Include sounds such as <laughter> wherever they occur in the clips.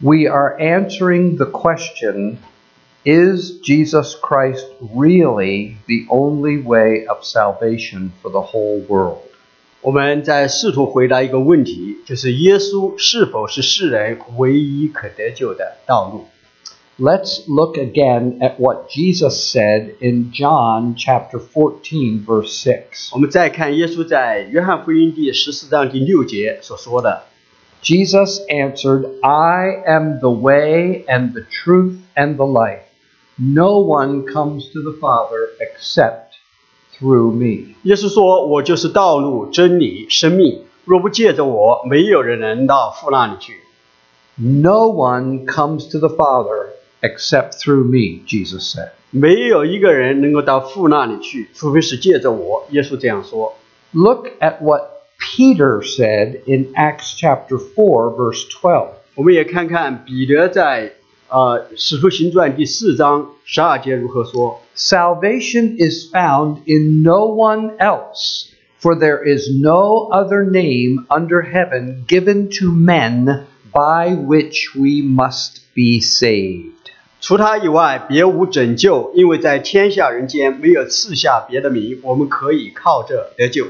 We are answering the question Is Jesus Christ really the only way of salvation for the whole world? 我们在试图回答一个问题，就是耶稣是否是世人唯一可得救的道路？ Let's look again at what Jesus said in John chapter 14, verse 6. 我们再看耶稣在约翰福音第十四章第六节所说的。 Jesus answered, I am the way and the truth and the life. No one comes to the Father except through me. 耶稣说：“我就是道路、真理、生命。若不借着我，没有人能到父那里去。 No one comes to the Father except through me, Jesus said. 没有一个人能够到父那里去，除非是借着我。”耶稣这样说。 Look at what Peter said in Acts chapter 4, verse 12. 我们也看看彼得在呃《使徒行传》第四章十二节如何说。 Salvation is found in no one else, for there is no other name under heaven given to men by which we must be saved. 除他以外，别无拯救，因为在天下人间没有赐下别的名，我们可以靠这得救。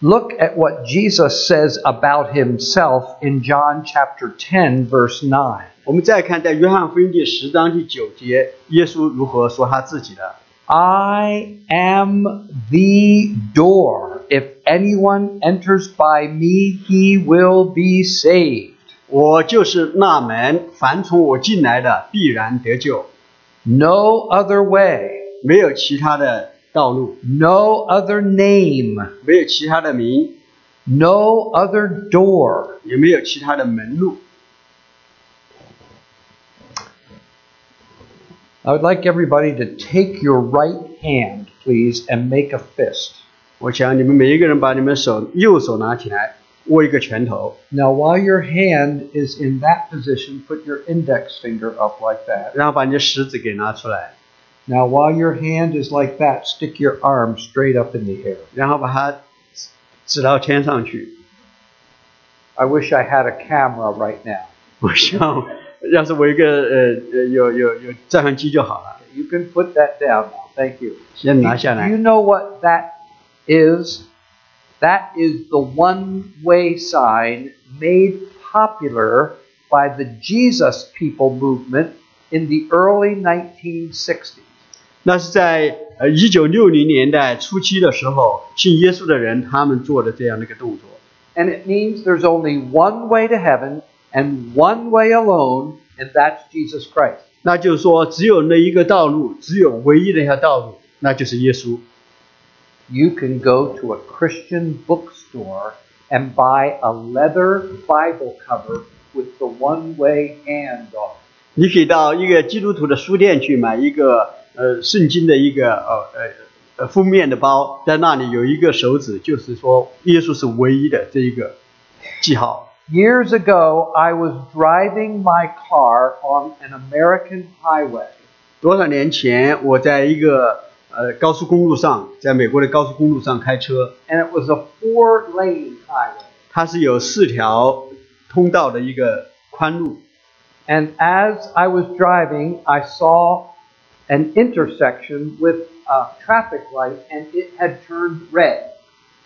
Look at what Jesus says about himself in John chapter 10, verse 9. 我们再看在约翰福音第十章第九节，耶稣如何说他自己的。 I am the door. If anyone enters by me, he will be saved. 我就是那门，凡从我进来的必然得救， No other way, 没有其他的 道路， no other name, 没有其他的名， no other door. 也没有其他的门路。 I would like everybody to take your right hand, please, and make a fist. 我想你们每一个人把你们手右手拿起来，握一个拳头， Now, while your hand is in that position, put your index finger up like that. 然后把你的食指给拿出来， Now, while your hand is like that, stick your arm straight up in the air. 然后把它指到天上去。 I wish I had a camera right now. <laughs> 我想，要是我一个呃呃有有有照相机就好了。 You can put that down now. Thank you. 先拿下 Do 来 you。know what that is? That is the one way sign made popular by the Jesus People movement in the early 1960s. 那是在呃一九六零年代初期的时候，信耶稣的人他们做的这样的一个动作。 And it means there's only one way to heaven and one way alone, and that's Jesus Christ. 那就是说，只有那一个道路，只有唯一的一条道路，那就是耶稣。 You can go to a Christian bookstore and buy a leather Bible cover with the one way hand on it. 你可以到一个基督徒的书店去买一个 呃圣经的一个呃呃呃封面的包，在那里有一个手指，就是说耶稣是唯一的这一个记号。Years ago, I was driving my car on an American highway, 多少年前，我在一个呃高速公路上，在美国的高速公路上开车，and it was a four lane highway. 它是有四条通道的一个宽路。And as I was driving, I saw an intersection with a traffic light, and it had turned red.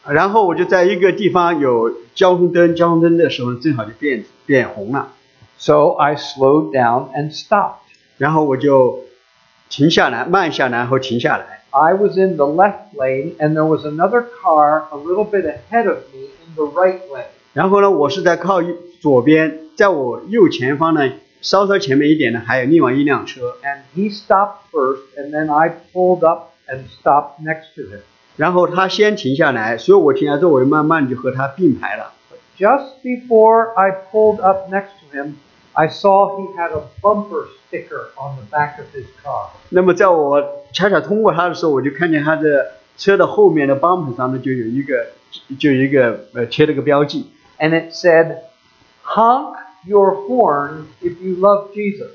然后我就在一个地方有交通灯，交通灯的时候正好就变变红了， So I slowed down and stopped. 然后我就停下来，慢下来，然后停下来。 I was in the left lane, and there was another car a little bit ahead of me in the right lane. 然后呢，我是在靠右左边，在我右前方呢， 稍稍前面一点呢，还有另外一辆车。 And he stopped first, and then I pulled up and stopped next to him. 然后他先停下来，所以我停下之后，我就慢慢就和他并排了。 Just before I pulled up next to him, I saw he had a bumper sticker on the back of his car. 那么在我恰恰通过他的时候，我就看见他的车的后面的 bumper 上呢，就有一个就有一个呃贴了个标记， And it said, Honk your horn if you love Jesus.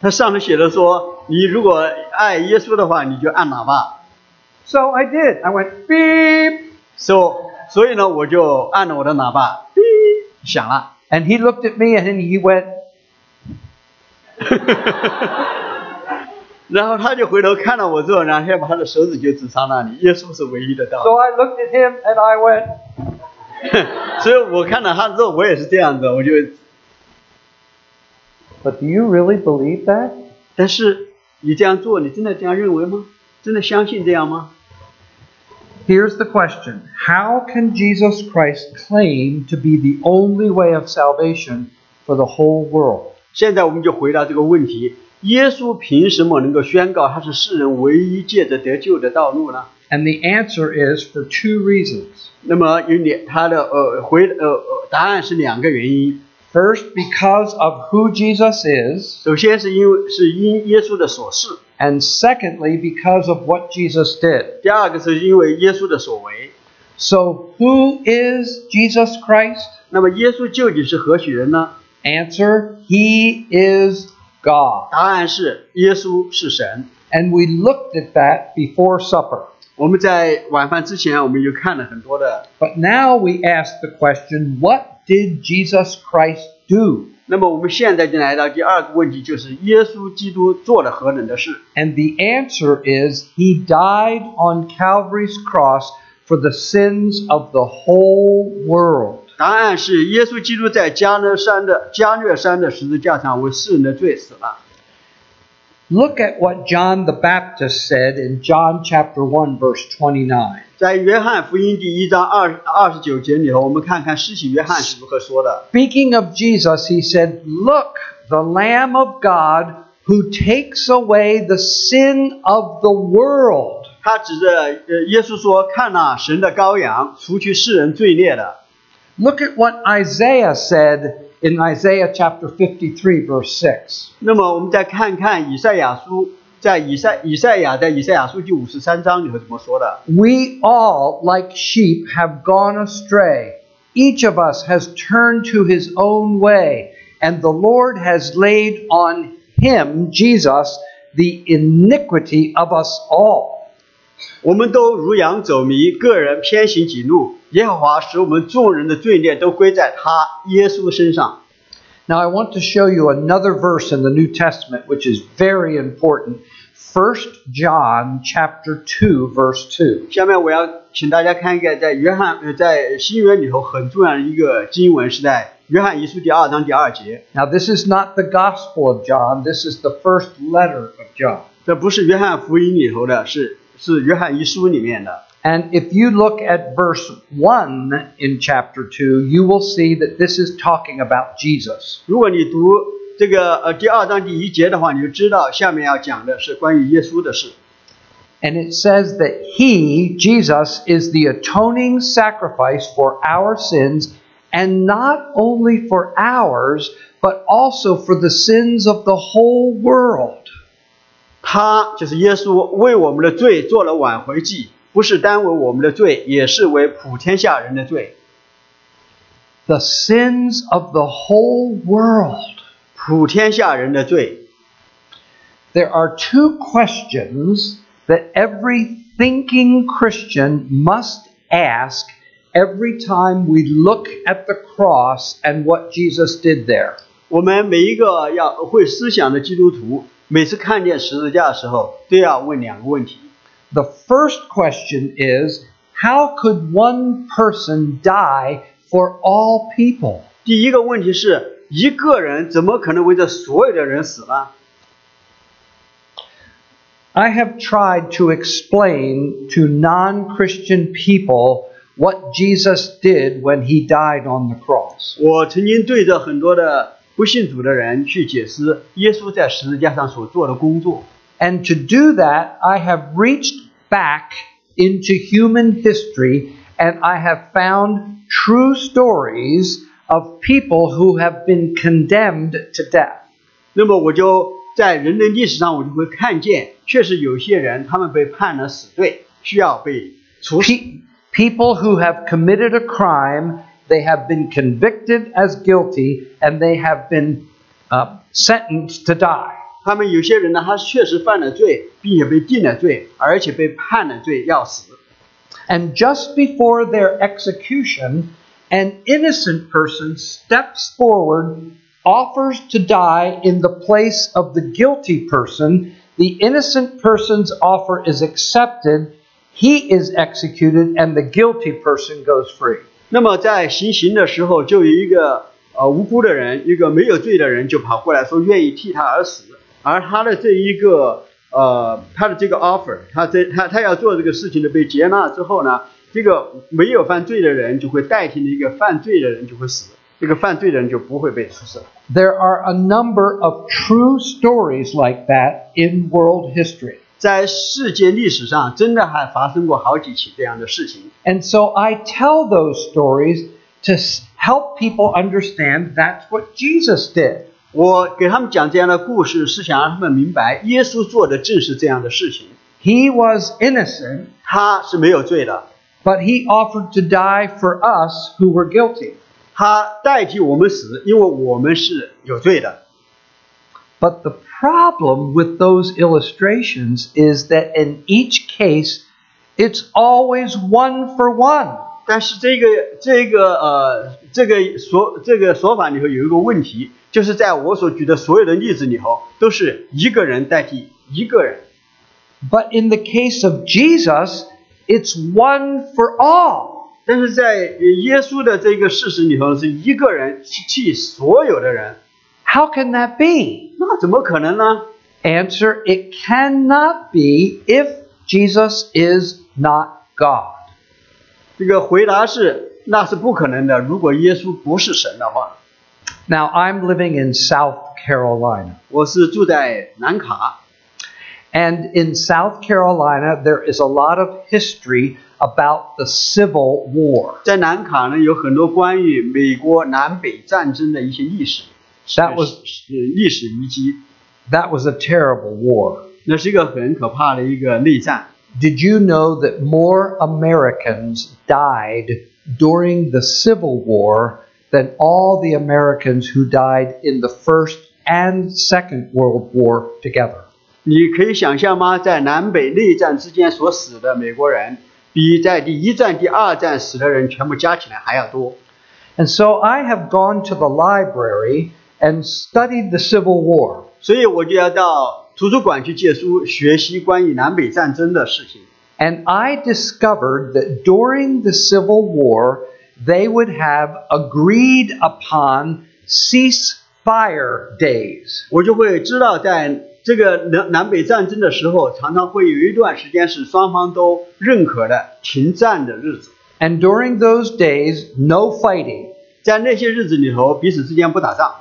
它上面写的说，你如果爱耶稣的话，你就按喇叭。 So I did. I went beep. 所、所以呢，我就按了我的喇叭，哔响了。 And he looked at me and he went, <laughs> 然后他就回头看到我之后，然后他把他的手指就指向那里，耶稣是唯一的道 So 路。 I looked at him and I went, <laughs> 所以我看到他之后，我也是这样子，我就， But do you really believe that? 但是你这样做，你真的这样认为吗？真的相信这样吗？ Here's the question How can Jesus Christ claim to be the only way of salvation for the whole world? 现在我们就回答这个问题：耶稣凭什么能够宣告他是世人唯一借着得救的道路呢？ And the answer is for two reasons. 那么有两，他的呃回呃呃答案是两个原因。 First, because of who Jesus is, 首先是因为是因耶稣的所示， and secondly, because of what Jesus did. 第二个是因为耶稣的所为。 So, who is Jesus Christ? 那么耶稣究竟是何许人呢？ Answer He is God. 答案是耶稣是神。 And we looked at that before supper. 我们在晚饭之前，我们就看了很多的。 But now we ask the question what did Jesus Christ do? 那么我们现在就来到第二个问题，就是耶稣基督做了何等的事？ And the answer is He died on Calvary's cross for the sins of the whole world. 答案是耶稣基督在加略山的加略山的十字架上为世人的罪死了。 Look at what John the Baptist said in John chapter 1 verse 29. 在约翰福音第一章二二十九节里头，我们看看施洗约翰是如何说的。 Speaking of Jesus, he said, "Look, the lamb of God who takes away the sin of the world." 他指着呃耶稣说：“看呐、神的羔羊，除去世人罪孽的。 Look at what Isaiah said in Isaiah chapter 53 verse 6. ”那么我们再看看以赛亚书， 在以赛以赛亚在以赛亚书第五十三章里头怎么说的？ We all, like sheep, have gone astray. Each of us has turned to his own way, and the Lord has laid on him, Jesus, the iniquity of us all. 我们都如羊走迷，个人偏行己路。耶和华使我们众人的罪孽都归在他耶稣身上。 Now, I want to show you another verse in the New Testament which is very important. 1 John chapter 2 verse 2. 下面我要请大家看一个在约翰呃在新约里头很重要的一个经文，是在约翰一书第二章第二节。 Now, this is not the Gospel of John, this is the first letter of John. 这不是约翰福音里头的，是是约翰一书里面的。 And if you look at verse 1 in chapter 2, you will see that this is talking about Jesus. 如果你读这个呃第二章第一节的话，你就知道下面要讲的是关于耶稣的事。 And it says that he, Jesus, is the atoning sacrifice for our sins, and not only for ours, but also for the sins of the whole world. 他就是耶稣为我们的罪做了挽回祭， 不是单为我们的罪，也是为普天下人的罪。The sins of the whole world. 普天下人的罪。There are two questions that every thinking Christian must ask every time we look at the cross and what Jesus did there. 我们每一个要会思想的基督徒，每次看见十字架的时候，都要问两个问题。The first question is how could one person die for all people? 第一个问题是，一个人怎么可能为这所有的人死呢？ I have tried to explain to non Christian people what Jesus did when he died on the cross. 我曾经对着很多的不信主的人去解释耶稣在十字架上所做的工作。 And to do that, I have reached back into human history and I have found true stories of people who have been condemned to death. 那么我就在人类历史上，我就会看见，确实有些人他们被判了死罪，需要被处死。 Pe- people who have committed a crime, they have been convicted as guilty and they have been uh, sentenced to die. 他们有些人呢，他确实犯了罪，并且被定了罪，而且被判了罪要死。 And just before their execution, an innocent person steps forward offers to die in the place of the guilty person, the innocent person's offer is accepted, he is executed, and the guilty person goes free. 那么在行刑的时候，就有一个呃无辜的人，一个没有罪的人，就跑过来说愿意替他而死， 而他的这一个呃他的这个 offer，他这他他要做这个事情的被接纳之后呢，这个没有犯罪的人就会代替那个犯罪的人就会死，这个犯罪的人就不会被处死。 There are a number of true stories like that in world history. 在世界历史上，真的还发生过好几起这样的事情。 And so I tell those stories to s- help people understand that's what Jesus did. 我给他们讲这样的故事，是想让他们明白，耶稣做的正是这样的事情。 He was innocent, 他是没有罪的， but he offered to die for us who were guilty. 他代替我们死，因为我们是有罪的。 But the problem with those illustrations is that in each case, it's always one for one. 但是这个这个呃这个说这个说法里头有一个问题，就是在我所举的所有的例子里头，都是一个人代替一个人。 But in the case of Jesus, it's one for all. 但是在呃耶稣的这个事实里头，是一个人替所有的人， How can that be? 那怎么可能呢？ Answer It cannot be if Jesus is not God. 这个回答是，那是不可能的。如果耶稣不是神的话， Now, I'm living in South Carolina. 我是住在南卡， And in South Carolina, there is a lot of history about the Civil War. 在南卡呢有很多关于美国南北战争的一些历史， That was 是历史遗迹。 that was a terrible war. 那是一个很可怕的一个内战。 Did you know that more Americans died during the Civil War than all the Americans who died in the First and Second World War together? 你可以想象吗？在南北内战之间所死的美国人，比在第一战、第二战死的人全部加起来还要多。 And so I have gone to the library and studied the Civil War. 所以我就要到 图书馆去借书，学习关于南北战争的事情。 And I discovered that during the Civil War, they would have agreed upon ceasefire days. 我就会知道，在这个南南北战争的时候，常常会有一段时间是双方都认可的停战的日子。 And during those days, no fighting. 在那些日子里头，彼此之间不打仗。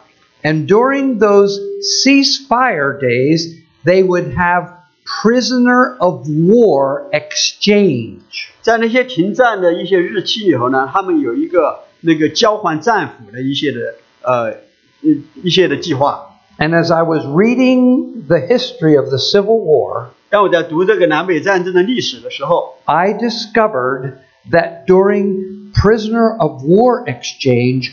And during those ceasefire days, they would have prisoner of war exchange. 在那些停战的一些日期里头呢，他们有一个那个交换战俘的一些的呃一一些的计划。 And as I was reading the history of the Civil War, 当我在读这个南北战争的历史的时候， I discovered that during prisoner of war exchange,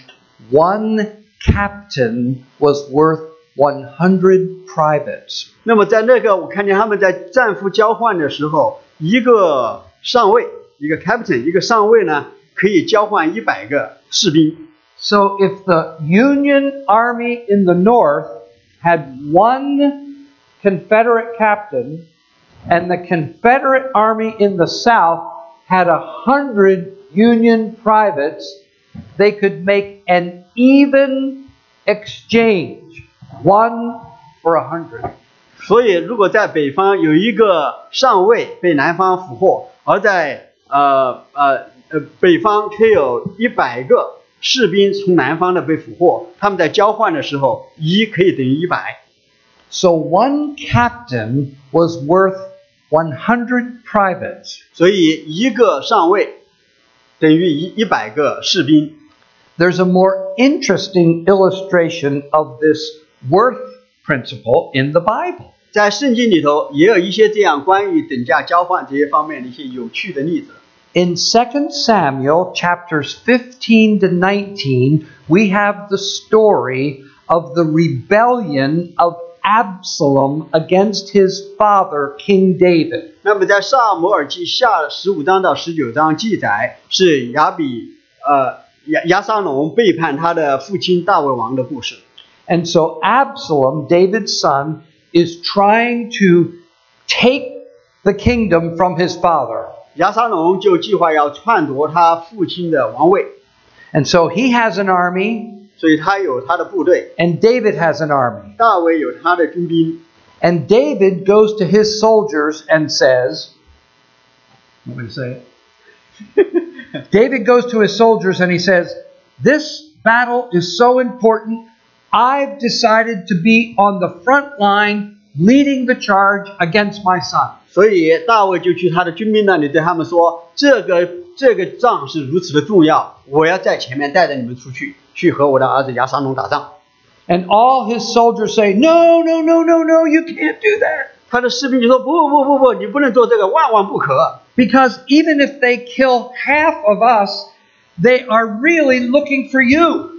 one captain was worth 100 privates. 那么在那个我看见他们在战俘交换的时候，一个上尉，一个 captain，一个上尉呢，可以交换一百个士兵。 So if the Union Army in the North had one Confederate captain and the Confederate Army in the South had a hundred Union privates, they could make an even exchange, one for a hundred. 所以，如果在北方有一个上尉被南方俘获，而在呃呃呃北方却有一百个士兵从南方的被俘获，他们在交换的时候，一可以等于一百， So one captain was worth 100 privates. 所以一个上尉等于一一百个士兵。 There's a more interesting illustration of this worth principle in the Bible. 在圣经里头也有一些这样关于等价交换这些方面的一些有趣的例子。 In 2 Samuel chapters 15 to 19, we have the story of the rebellion of Absalom against his father, King David. 那么在萨摩尔记下十五章到十九章记载是亚比呃亚亚沙龙背叛他的父亲大卫王的故事。 And so Absalom, David's son, is trying to take the kingdom from his father. 亚沙龙就计划要篡夺他父亲的王位， And so he has an army, 所以他有他的部队， and David has an army. 大卫有他的军兵。 And David goes to his soldiers and says, Want me to say it? David <laughs> goes to his soldiers and he says, This battle is so important. I've decided to be on the front line leading the charge against my son. 所以大卫就去他的军兵那里对他们说：“这个这个仗是如此的重要，我要在前面带着你们出去，去和我的儿子亚沙龙打仗。 And all his soldiers say, No, no, no, no, no, you can't do that. ”他的士兵就说：“不不不不，你不能做这个，万万不可！ Because even if they kill half of us, they are really looking for you.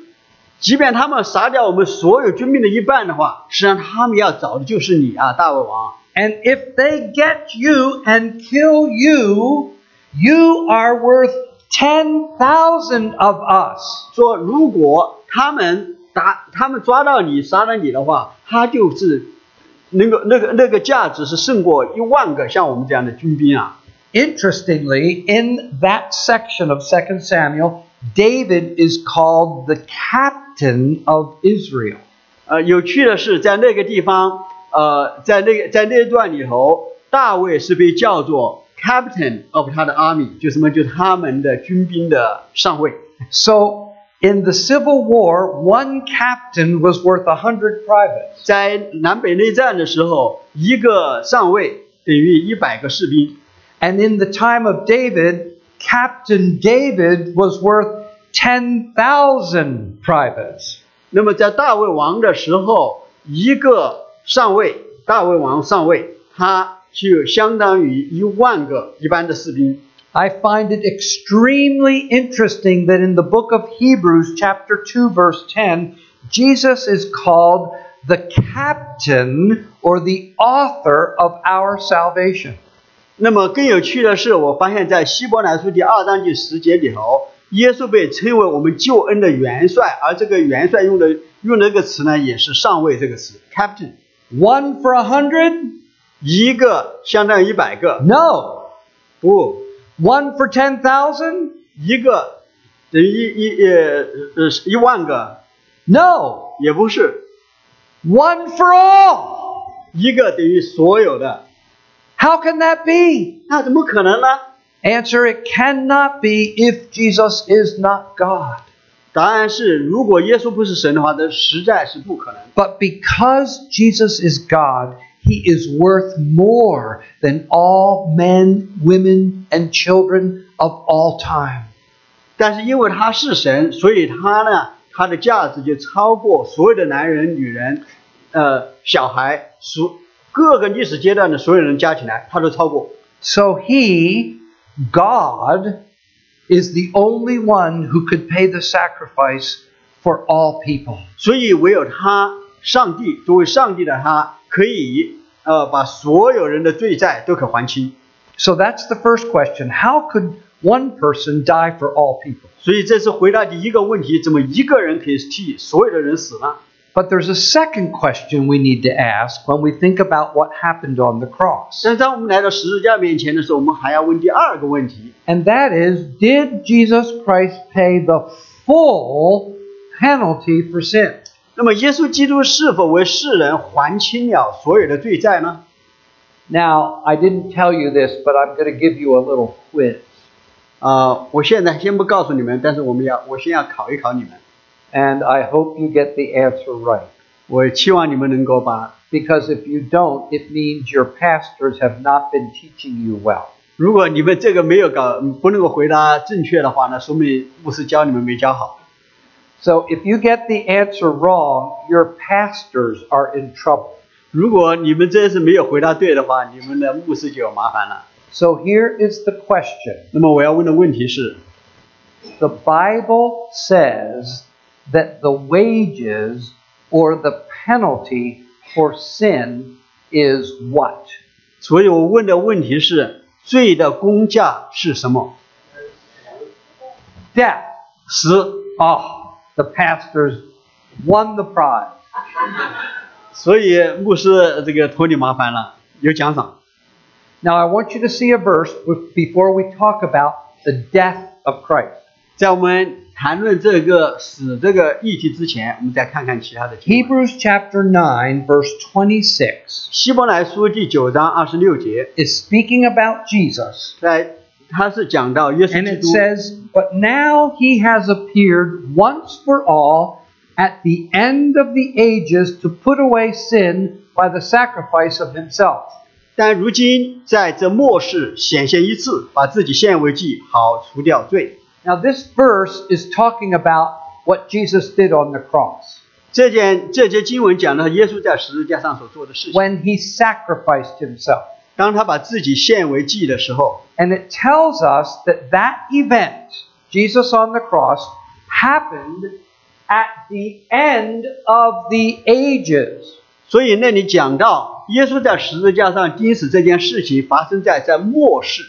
即便他们杀掉我们所有军兵的一半的话，实际上他们要找的就是你啊，大卫王。 And if they get you and kill you, you are worth 10,000 of us. 说如果他们打他们抓到你杀了你的话，他就是那个那个那个价值是胜过一万个像我们这样的军兵啊。 Interestingly, in that section of 2 Samuel, David is called the captain of Israel. 呃，有趣的是，在那个地方，呃，在那个在那一段里头，大卫是被叫做 captain of 他的 army，就什么，就是他们的军兵的上尉。 So in the Civil War, one captain was worth a 100 privates. 在南北内战的时候，一个上尉等于一百个士兵。 And in the time of David, Captain David was worth 10,000 privates. 那么在大卫王的时候，一个上尉，大卫王上尉，他就相当于一万个一般的士兵。 I find it extremely interesting that in the book of Hebrews, chapter 2, verse 10, Jesus is called the captain or the author of our salvation. 那么更有趣的是，我发现在希伯来书第二章第十节里头， 耶稣被称为我们救恩的元帅，而这个元帅用的用的这个词呢，也是上位这个词，captain，One for a hundred? 一个相当于一百个，No. 不，One for ten thousand，一个等于一一呃呃一万个，No. 也不是，One for all. 一个等于所有的，How can that be? 那怎么可能呢？Answer it cannot be if Jesus is not God. 答案是，如果耶稣不是神的话，这实在是不可能。 But because Jesus is God, he is worth more than all men, women, and children of all time. 但是因为他是神，所以他呢，他的价值就超过所有的男人、女人，呃，小孩，所各个历史阶段的所有人加起来，他都超过。 So he, God, is the only one who could pay the sacrifice for all people. 所以唯有他，上帝作为上帝的他，可以呃把所有人的罪债都可还清。 So that's the first question. How could one person die for all people? 所以这是回答第一个问题：怎么一个人可以替所有的人死呢？ But there's a second question we need to ask when we think about what happened on the cross. 但是当我们来到十字架面前的时候，我们还要问第二个问题： And that is, did Jesus Christ pay the full penalty for sin? 那么耶稣基督是否为世人还清了所有的罪债呢？ Now, I didn't tell you this, but I'm going to give you a little quiz. 啊、我现在先不告诉你们，但是我们要，我先要考一考你们。 And I hope you get the answer right. 我期望你们能够把， Because if you don't, it means your pastors have not been teaching you well. 如果你们这个没有搞，不能够回答正确的话呢，说明牧师教你们没教好。 So if you get the answer wrong, your pastors are in trouble. 如果你们真是没有回答对的话，你们的牧师就有麻烦了。 So here is the question. 那么我要问的问题是， The Bible says that the wages or the penalty for sin is what? 所以我问的问题是，罪的公价是什么？ Death. 死。 Oh, the pastors won the prize. 所以牧师这个托你麻烦了，有奖赏。 Now, I want you to see a verse with- before we talk about the death of Christ. 在我们 谈论这个死这个议题之前，我们再看看其他的经文。 Hebrews chapter 9, verse 26, 希伯来书第九章二十六节， is speaking about Jesus. 在他是讲到耶稣 And 基 it 督， says, But now he has appeared once for all at the end of the ages to put away sin by the sacrifice of himself. 但如今在这末世显现一次，把自己献为祭，好除掉罪。 Now, this verse is talking about what Jesus did on the cross 这件这节经文讲的耶稣在十字架上所做的事情。 when he sacrificed himself. 当他把自己献为祭的时候， And it tells us that that event, Jesus on the cross, happened at the end of the ages. 所以那里讲到耶稣在十字架上钉死这件事情发生在在末世。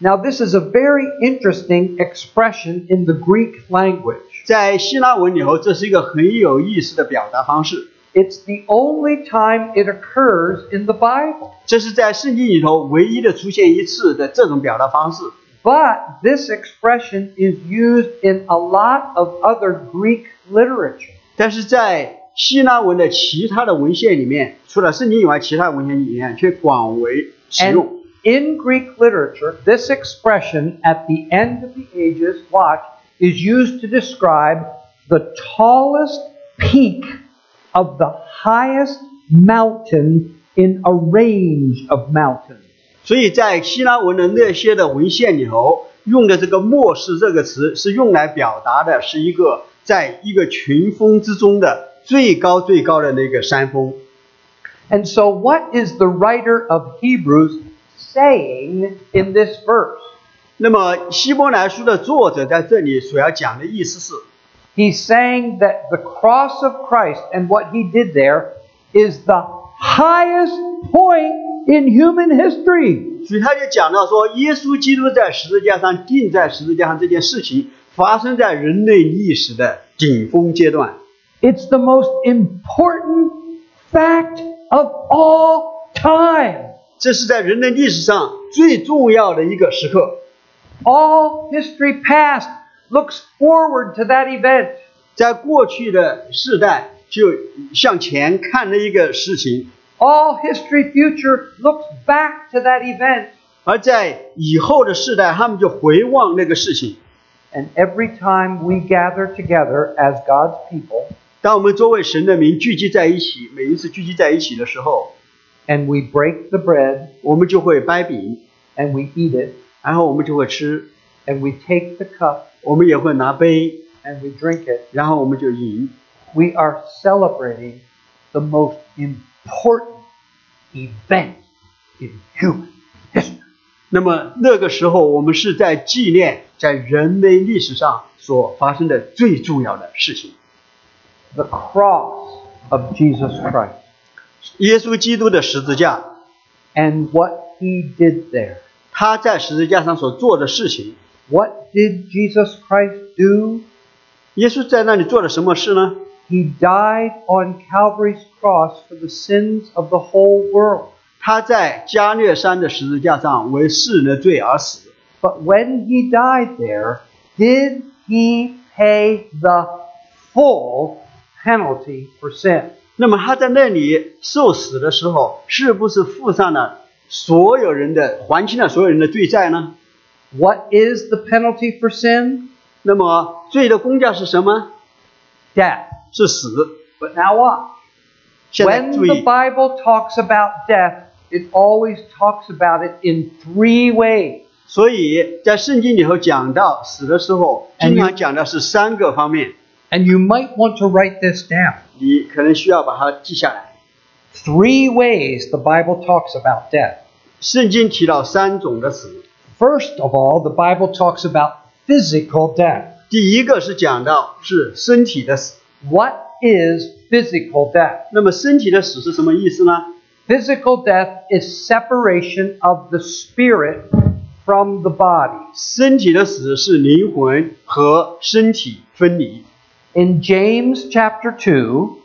Now, this is a very interesting expression in the Greek language. 在希腊文里头，这是一个很有意思的表达方式。 It's the only time it occurs in the Bible. 这是在圣经里头唯一的出现一次的这种表达方式。 But this expression is used in a lot of other Greek literature. 但是在希腊文的其他的文献里面，除了圣经以外，其他文献里面却广为使用。 And in Greek literature, this expression at the end of the ages, watch, is used to describe the tallest peak of the highest mountain in a range of mountains. 所以在希腊文的那些的文献里头，用的这个“末世”这个词，是用来表达的是一个在一个群峰之中的最高最高的那个山峰。 And so, what is the writer of Hebrews saying in this verse? 那么希伯来书的作者在这里所要讲的意思是， He's saying that the cross of Christ and what he did there is the highest point in human history. 所以他就讲到说，耶稣基督在十字架上钉在十字架上这件事情，发生在人类历史的顶峰阶段。 It's the most important fact of all time. 这是在人类历史上最重要的一个时刻。All history past looks forward to that event. 在过去的世代就向前看的一个事情，All history future looks back to that event. 而在以后的世代，他们就回望那个事情。And every time we gather together as God's people 当我们作为神的民聚集在一起，每一次聚集在一起的时候，and we break the bread 我们就会掰饼， and we eat it 然后我们就会吃， and we take the cup 我们也会拿杯， and we drink it, 然后我们就饮。 we are celebrating the most important event in human history. 那么那个时候，我们是在纪念在人类历史上所发生的最重要的事情 The cross of Jesus Christ —— 耶稣基督的十字架。 and what he did there. 他在十字架上所做的事情， What did Jesus Christ do? 耶稣在那里做了什么事呢？ He died on Calvary's cross for the sins of the whole world. 他在加略山的十字架上为世人的罪而死。 But when he died there, did he pay the full penalty for sin? 那么他在那里受死的时候，是不是付上了所有人的还清了所有人的罪债呢？What is the penalty for sin? 那么罪的公价是什么？Death. 是死。But now watch. When the，Bible talks about death, it always talks about it in three ways. 所以在圣经里头讲到死的时候，经常讲的是三个方面，And you might want to write this down. 你可能需要把它记下来。 Three ways the Bible talks about death. 圣经提到三种的死， First of all, the Bible talks about physical death. 第一个是讲到是身体的死。 What is physical death? 那么身体的死是什么意思呢？ Physical death is separation of the spirit from the body. 身体的死是灵魂和身体分离。 In James chapter 2,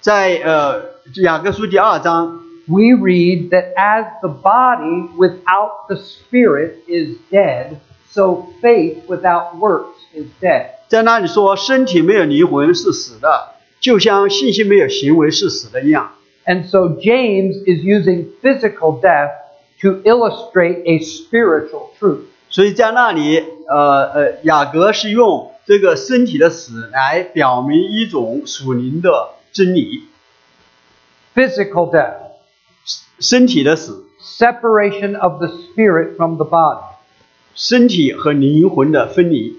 在呃雅各书第二章， we read that as the body without the spirit is dead, so faith without works is dead. 在那里说身体没有灵魂是死的，就像信心没有行为是死的一样。 And so James is using physical death to illustrate a spiritual truth. 所以在那里，呃呃，雅各是用 这个身体的死来表明一种属灵的真理， Physical death, 身体的死， separation of the spirit from the body. 身体和灵魂的分离。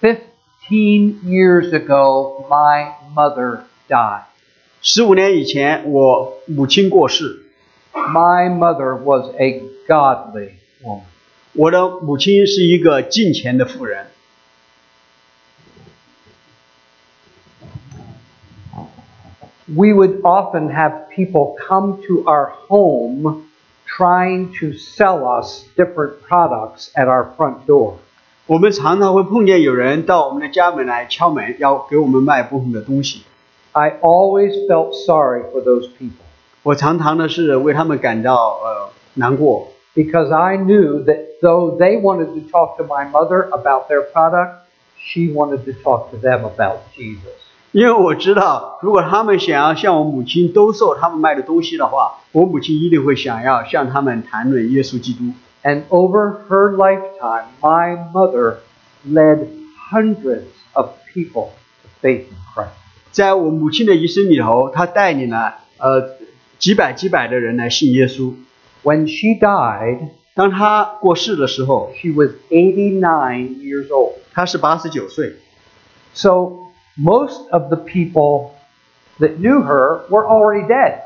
Fifteen years ago, my mother died. 十五年以前，我母亲过世， My mother was a godly woman. 我的母亲是一个敬虔的妇人。 We would often have people come to our home trying to sell us different products at our front door. 我们常常会碰见有人到我们的家门来敲门，要给我们卖部分的东西。 I always felt sorry for those people 我常常的是为他们感到呃难过， because I knew that though they wanted to talk to my mother about their product, she wanted to talk to them about Jesus. 因为我知道，如果他们想要向我母亲兜售他们卖的东西的话，我母亲一定会想要向他们谈论耶稣基督。 And over her lifetime, my mother led hundreds of people to faith in Christ. 在我母亲的一生里头，她带领了呃几百几百的人来信耶稣。 When she died, 当她过世的时候， she was 89 years old. 她是八十九岁。 So most of the people that knew her were already dead.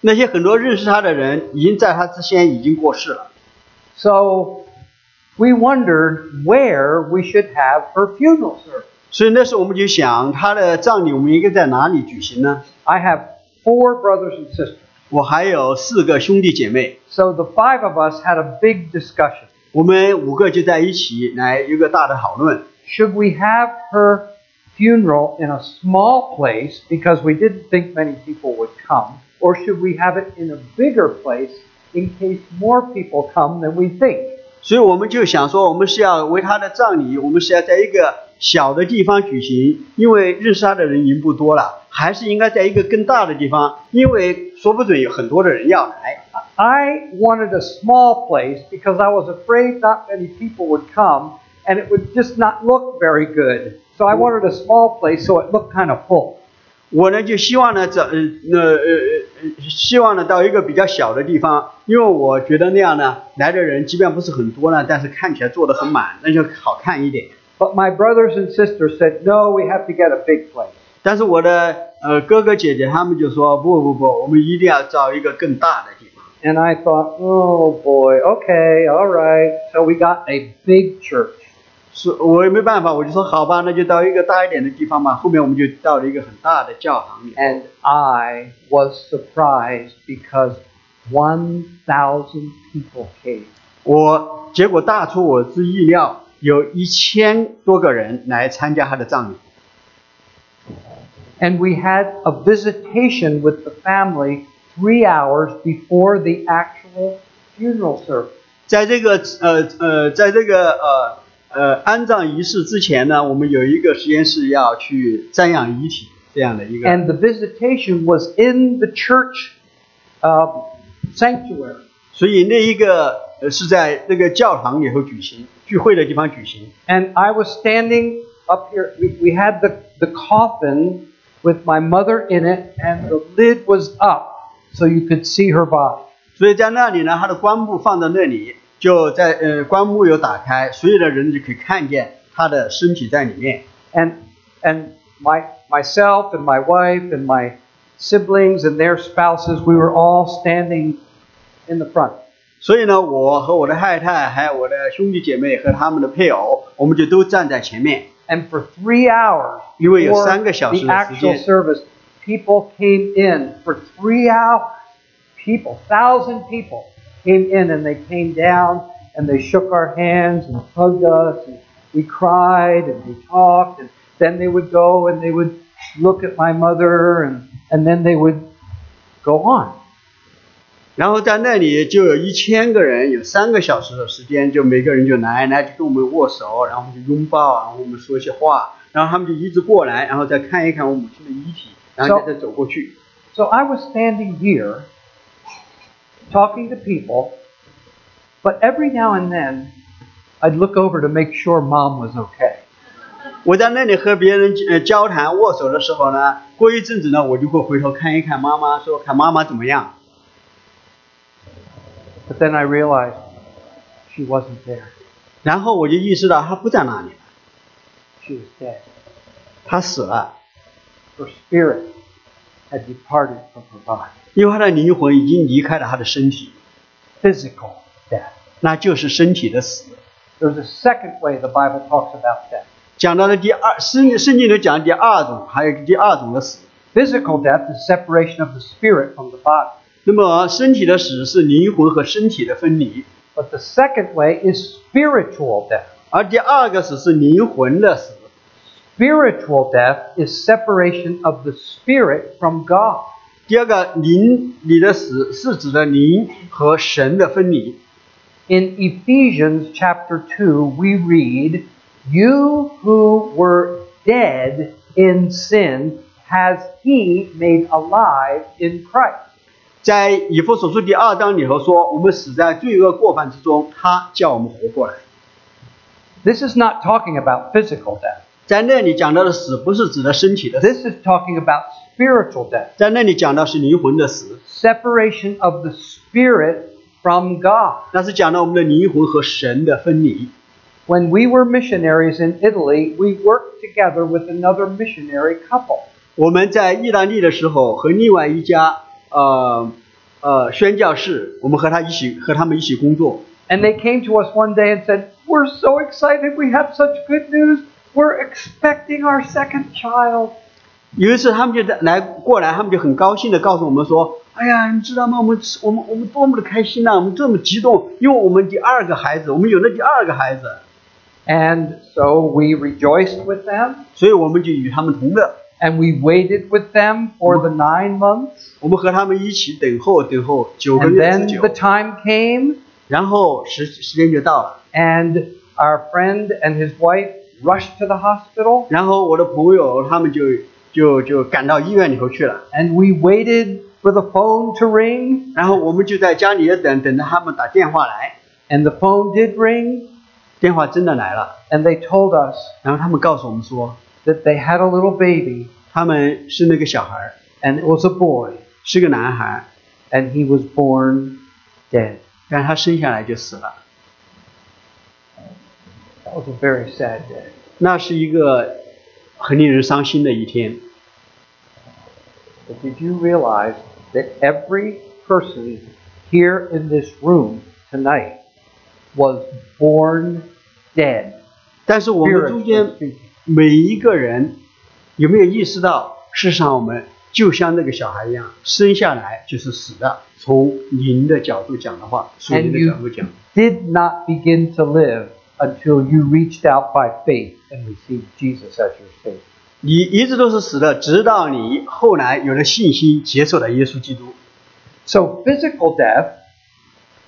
那些很多认识她的人，已经在她之前已经过世了。 So we wondered where we should have her funeral service. 所以那时候我们就想，她的葬礼我们应该在哪里举行呢？ I have four brothers and sisters. 我还有四个兄弟姐妹， So the five of us had a big discussion. 我们五个就在一起来一个大的讨论。 Should we have her funeral in a small place because we didn't think many people would come? Or should we have it in a bigger place in case more people come than we think? 所以我们就想说，我们是要为他的葬礼，我们是要在一个小的地方举行，因为认识他的人已经不多了，还是应该在一个更大的地方，因为说不准有很多的人要来。 I wanted a small place because I was afraid not many people would come and it would just not look very good. So I wanted a small place so it looked kind of full. 我呢就希望呢，这呃呃呃呃，希望呢到一个比较小的地方，因为我觉得那样呢来的人即便不是很多呢，但是看起来坐得很满，那就好看一点。 But my brothers and sisters said, no, we have to get a big place. 但是我的呃哥哥姐姐他们就说不不不，我们一定要造一个更大的地方。 And I thought, oh boy, okay, all right. So we got a big church. 是我也没办法，我就说好吧，那就到一个大一点的地方吧。后面我们就到了一个很大的教堂里。 And I was surprised because 1,000 people came. 我结果大出我之意料，有一千多个人来参加他的葬礼。 And we had a visitation with the family three hours before the actual funeral service. 在这个呃呃，在这个呃 呃安葬仪式之前呢，我们有一个实验室要去瞻仰遗体这样的一个。And the visitation was in the church uh, sanctuary. 所以那一个呃是在那个教堂里头举行聚会的地方举行。And I was standing up here. We, we had the, the coffin with my mother in it, and the lid was up so you could see her body. 所以在那里呢，他的棺木放在那里，就在呃棺木有打开，所有的人就可以看见他的身体在里面。 And, and my, myself and my wife and my siblings and their spouses, we were all standing in the front. 所以呢，我和我的太太，还有我的兄弟姐妹和他们的配偶，我们就都站在前面。 And for three hours 因为有 before 三个小时 the 的时间。 actual service, people came in for three hours. People, thousand people came in and they came down and they shook our hands and hugged us and we cried and we talked and then they would go and they would look at my mother, and, and then they would go on. 然后在那里就有一千个人，有三个小时的时间，就每个人就来来就跟我们握手，然后就拥抱，然后我们说一些话，然后他们就一直过来，然后再看一看我母亲的遗体，然后再再走过去。 So I was standing here talking to people, but every now and then I'd look over to make sure mom was okay. 我在那里和别人呃交谈握手的时候呢，过一阵子呢，我就会回头看一看妈妈，说看妈妈怎么样。 But then I realized she wasn't there. 然后我就意识到她不在那里了， She was dead. 她死了， Her spirit had departed from her body. 因为她的灵魂已经离开了她的身体， Physical death. 那就是身体的死。 There's a second way the Bible talks about death. 讲到了第二，圣圣经里讲第二种，还有第二种的死。 Physical death is separation of the spirit from the body. 那么身体的死是灵魂和身体的分离， But the second way is spiritual death. 而第二个死是灵魂的死。 Spiritual death is separation of the spirit from God. 第二个灵里的死是指的灵和神的分离。 In Ephesians chapter 2, we read, You who were dead in sin has he made alive in Christ. 在以弗所书第二章里头说，我们死在罪恶过犯之中，他叫我们活过来。 This is not talking about physical death. 在那里讲到的死，不是指的身体的死， This is talking about spiritual death. 在那里讲到是灵魂的死， Separation of the spirit from God. 那是讲到我们的灵魂和神的分离。 When we were missionaries in Italy, we worked together with another missionary couple. 我们在意大利的时候，和另外一家呃呃宣教士，我们和他一起和他们一起工作。 And they came to us one day and said, We're so excited. We have such good news. We're expecting our second child. 有一次，他们就来过来，他们就很高兴的告诉我们说：“哎呀，你知道吗？我们我们我们多么的开心呐、我们这么激动，因为我们第二个孩子，我们有了第二个孩子， And so we rejoiced with them 所以我们就与他们同乐， and we waited with them for the nine months. 我们和他们一起等候等候九个 And 月之 then 久 the，time came, 然后时时间就到了， and our friend and his wife rushed to the hospital, 然后我的朋友他们就就就赶到医院里头去了， and we waited for the phone to ring, 然后我们就在家里等等着他们打电话来， and the phone did ring, 电话真的来了， and they told us 然后他们告诉我们说， that they had a little baby, 他们是那个小孩儿， and it was a boy, 是个男孩儿， and he was born dead. 但是他生下来就死了。 That was a very sad day. 那是一个很令人伤心的一天。 But did you realize that every person here in this room tonight was born dead? 但是我们中 Spiritually 间 speaking. 每一个人有没有意识到，事实上我们就像那个小孩一样，生下来就是死的。从灵的角度讲的话，属灵的角度讲， Did not begin to live until you reached out by faith and received Jesus as your Savior. 你一直都是死的，直到你后来有了信心，接受了耶稣基督。 So physical death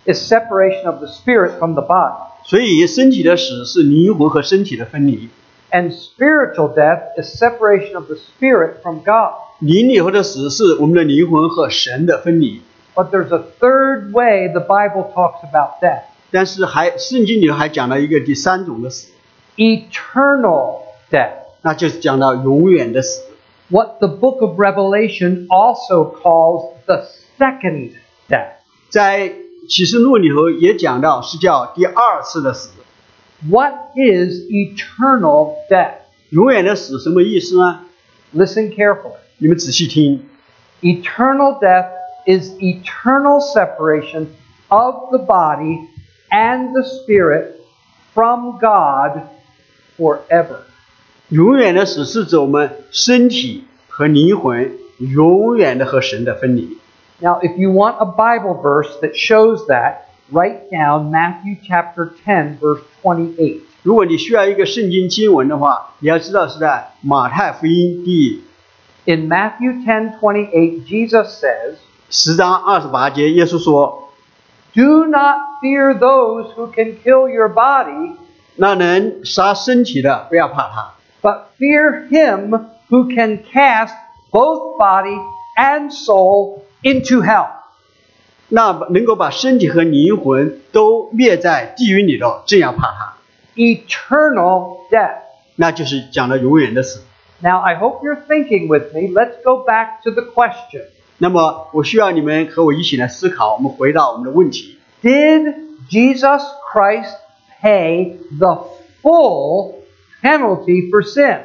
is separation of the spirit from the body. 所以身体的死是灵魂和身体的分离， And spiritual death is separation of the spirit from God. 灵里头的死是我们的灵魂和神的分离。 But there's a third way the Bible talks about death 但是还圣经里头还讲了一个第三种的死， eternal death. 那就是讲到永远的死。 What the book of Revelation also calls the second death. 在启示录里头也讲到是叫第二次的死。 What is eternal death? 永远的死什么意思呢？ Listen carefully. 你们仔细听， Eternal death is eternal separation of the body and the spirit from God forever. 永远的死是指我们身体和灵魂永远的和神的分离。 Now, if you want a Bible verse that shows that, write down Matthew chapter 10, verse 28. 如果你需要一个圣经经文的话，你要知道是在马太福音第 In Matthew 10:28, Jesus says, 十章二十八节，耶稣说 "Do not fear those wwwho can kill your body, 那能杀身体的，不要怕他， but fear him who can cast both body and soul into hell." 那能够把身体和灵魂都灭在地狱里头，这样怕他， Eternal death. 那就是讲了永远的死。 Now, I hope you're thinking with me. Let's go back to the question. 那么我需要你们和我一起来思考，我们回到我们的问题： Did Jesus Christ pay the full penalty for sin?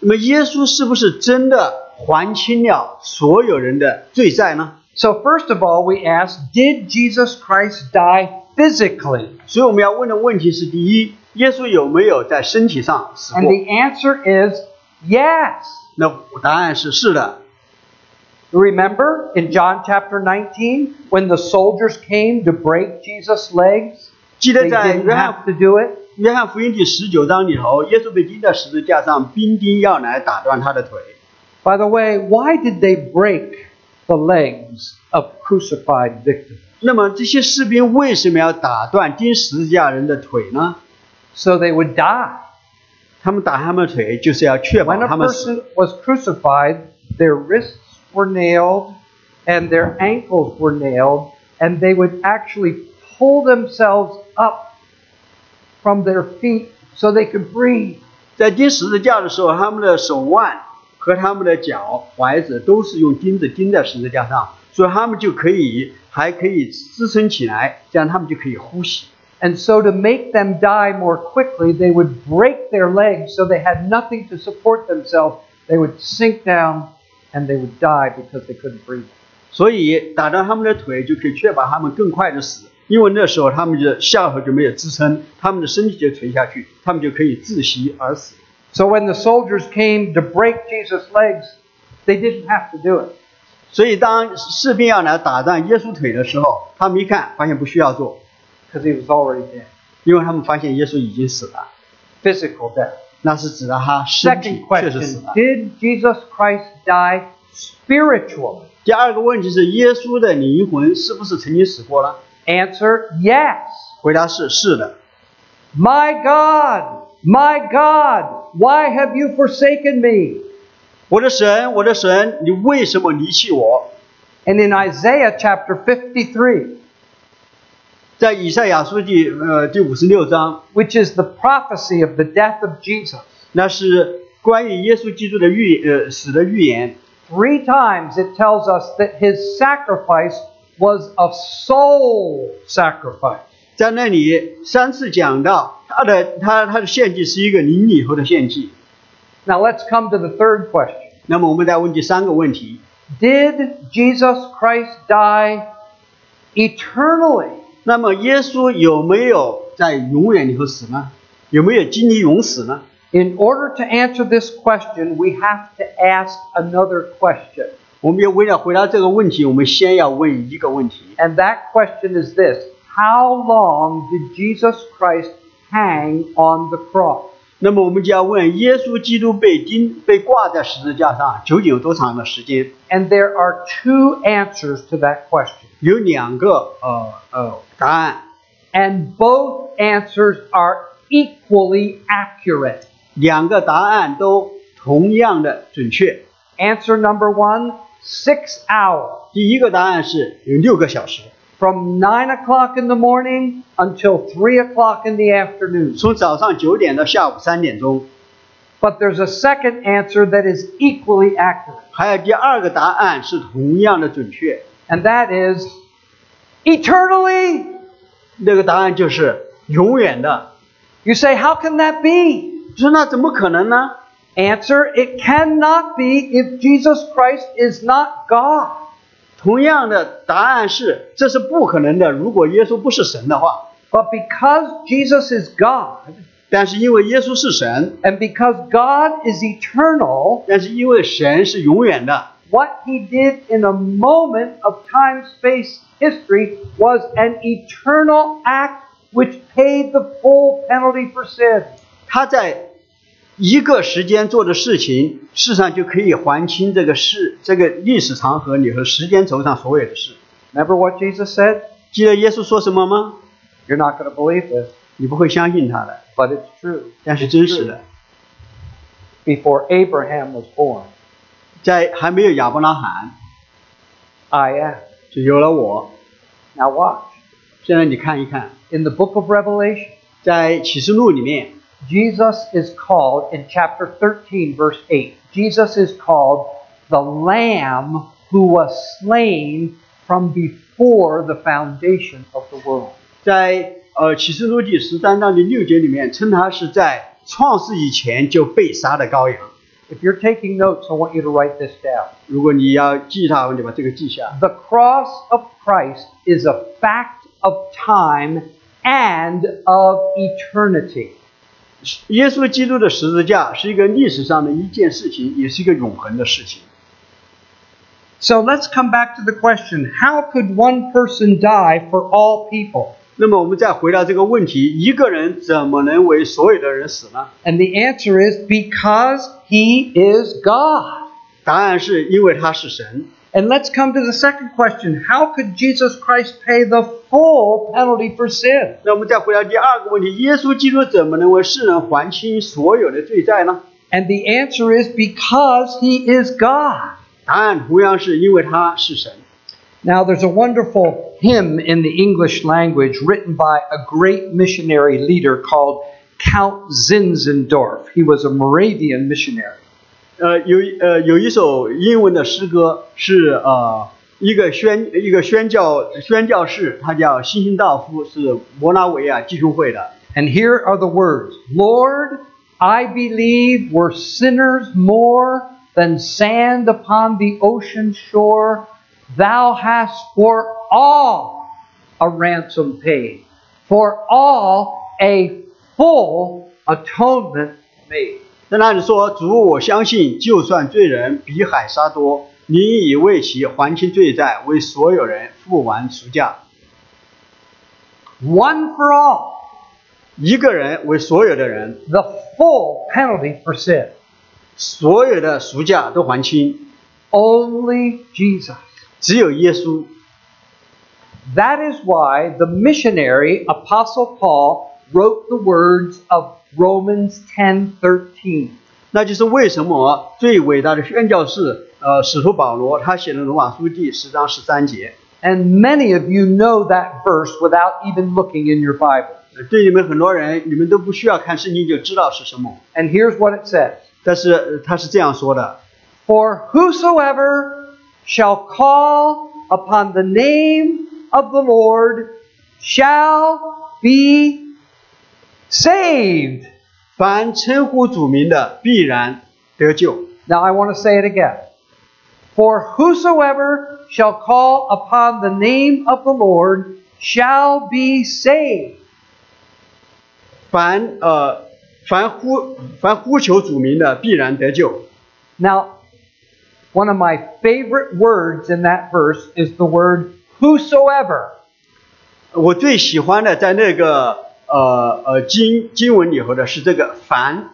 那么耶稣是不是真的还清了所有人的罪债呢？ So, first of all, we ask Did Jesus Christ die physically? 所以我们要问的问题是：第一，耶稣有没有在身体上死 And 过？ the answer is yes. 那答案是是的。 Remember in John chapter 19 when the soldiers came to break Jesus' legs? 记得 They 在 didn't 约 have 翰 to do it. 约翰福音第十九章里头，耶稣被钉在十字架上，兵丁要来打断他的腿。 By the way, why did they break the legs of crucified victims? 那么这些士兵为什么要打断钉十字架人的腿呢？ So they would die. 他们打他们的腿，就是要确保 When a 他们死。 person was crucified, their wrists were nailed and their ankles were nailed, and they would actually pull themselves up from their feet so they could breathe. 在钉十字架的时候，他们的手腕和他们的脚踝子都是用钉子钉在十字架上，所以他们就可以还可以支撑起来，这样他们就可以呼吸。 And so, to make them die more quickly, they would break their legs so they had nothing to support themselves. They would sink down and they would die because they couldn't breathe. 所以打断他们的腿，就可以确保他们更快的死， 因为那时候他们的下颌就没有支撑，他们的身体就垂下去，他们就可以窒息而死。So, when the soldiers came to break Jesus' legs, they didn't have to do it. 所以当士兵要来打断耶稣腿的时候，他们一看发现不需要做，because he was already dead. 因为他们发现耶稣已经死了，Physical death. 那是指的他身体确实死 question 了。Did Jesus Christ die spiritually? 第二个问题是耶稣的灵魂是不是曾经死过呢？Answer yes. 回答是是的。 My God, my God, why have you forsaken me? 我的神，我的神，你为什么离弃我？ And in Isaiah chapter 53, 在以赛亚书第呃第五十六章， which is the prophecy of the death of Jesus, 那是关于耶稣基督的预呃死的预言。 three times it tells us that his sacrifice was a soul sacrifice. 在那里三次讲到他的他他的献祭是一个灵里头的献祭。 Now let's come to the third question. 那么我们再问第三个问题： Did Jesus Christ die eternally? 那么耶稣有没有在永远里头死呢？有没有经历永死呢？ In order to answer this question, we have to ask another question. 我们要为了回答这个问题，我们先要问一个问题： And that question is this How long did Jesus Christ hang on the cross? 那么我们就要问耶稣基督被钉被挂在十字架上，究竟有多长的时间？ And there are two answers to that question. 有两个呃呃答案， And both answers are equally accurate. 两个答案都同样的准确。 Answer number one six hours. 第一个答案是有六个小时， From 9 o'clock in the morning until 3 o'clock in the afternoon. 从早上九点到下午三点钟。 But there's a second answer that is equally accurate, 还有第二个答案是同样的准确， and that is eternally. 那个答案就是永远的。 You say, How can that be? 说那怎么可能呢？ Answer It cannot be if Jesus Christ is not God. 同样的答案是这是不可能的。如果耶稣不是神的话， But because Jesus is God, 但是因为耶稣是神， and because God is eternal, 但是因为神是永远的， what he did in a moment of time space history was an eternal act which paid the full penalty for sin. 他在 一个时间做的事情，事实上就可以还清这个事这个历史长河里和时间轴上所有的事。 Remember what Jesus said? 记得耶稣说什么吗？ You're not going to believe this, 你不会相信他的， but it's true. 但是真实的， Before Abraham was born, 在还没有亚伯拉罕， I am. 就有了我。 Now watch. 现在你看一看， In the book of Revelation, 在启示录里面， Jesus is called in chapter 13, verse 8. Jesus is called the Lamb who was slain from before the foundation of the world. 在呃启示录第十三章第六节里面，称他是在创世以前就被杀的羔羊。 If you're taking notes, I want you to write this down. 如果你要记它，你把这个记下。 The cross of Christ is a fact of time and of eternity. 耶稣基督的十字架是一个历史上的一件事情，也是一个永恒的事情。So let's come back to the question how could one person die for all people? 那么我们再回到这个问题：一个人怎么能为所有的人死呢？And the answer is because he is God. 答案是因为他是神。And let's come to the second question how could Jesus Christ pay the full penalty for sin? 那我们再回到第二个问题：耶稣基督怎么能为世人还清所有的罪债呢？ And the answer is because he is God. 答案同样是因为他是神。 Now, there's a wonderful hymn in the English language written by a great missionary leader called Count Zinzendorf. He was a Moravian missionary. 呃，有呃有一首英文的诗歌是呃一个宣一个宣教宣教士，他叫辛辛道夫，是摩纳维亚弟兄会的。 And here are the words Lord, I believe we're sinners more than sand upon the ocean shore. Thou hast for all a ransom paid, for all a full atonement made. 在那里说：“主，我相信，就算罪人比海沙多，你已为其还清罪债，为所有人付完赎价。 One for all, 一个人为所有的人， the full penalty for sin. 所有的赎价都还清， Only Jesus. 只有耶稣。 That is why the missionary Apostle Paul wrote the words of Romans 10:13. 那就是为什么最伟大的宣教士，呃，使徒保罗他写的罗马书第十章十三节。 And many of you know that verse without even looking in your Bible. 呃对你们很多人，你们都不需要看圣经就知道是什么。 And here's what it says. 但是呃他是这样说的： For whosoever shall call upon the name of the Lord shall be saved. 凡称呼主名的，必然得救。 Now I want to say it again. For whosoever shall call upon the name of the Lord shall be saved. 凡呃凡呼凡呼求主名的，必然得救。 Now, one of my favorite words in that verse is the word whosoever. 我最喜欢的在那个 呃呃经经文里头的是这个凡。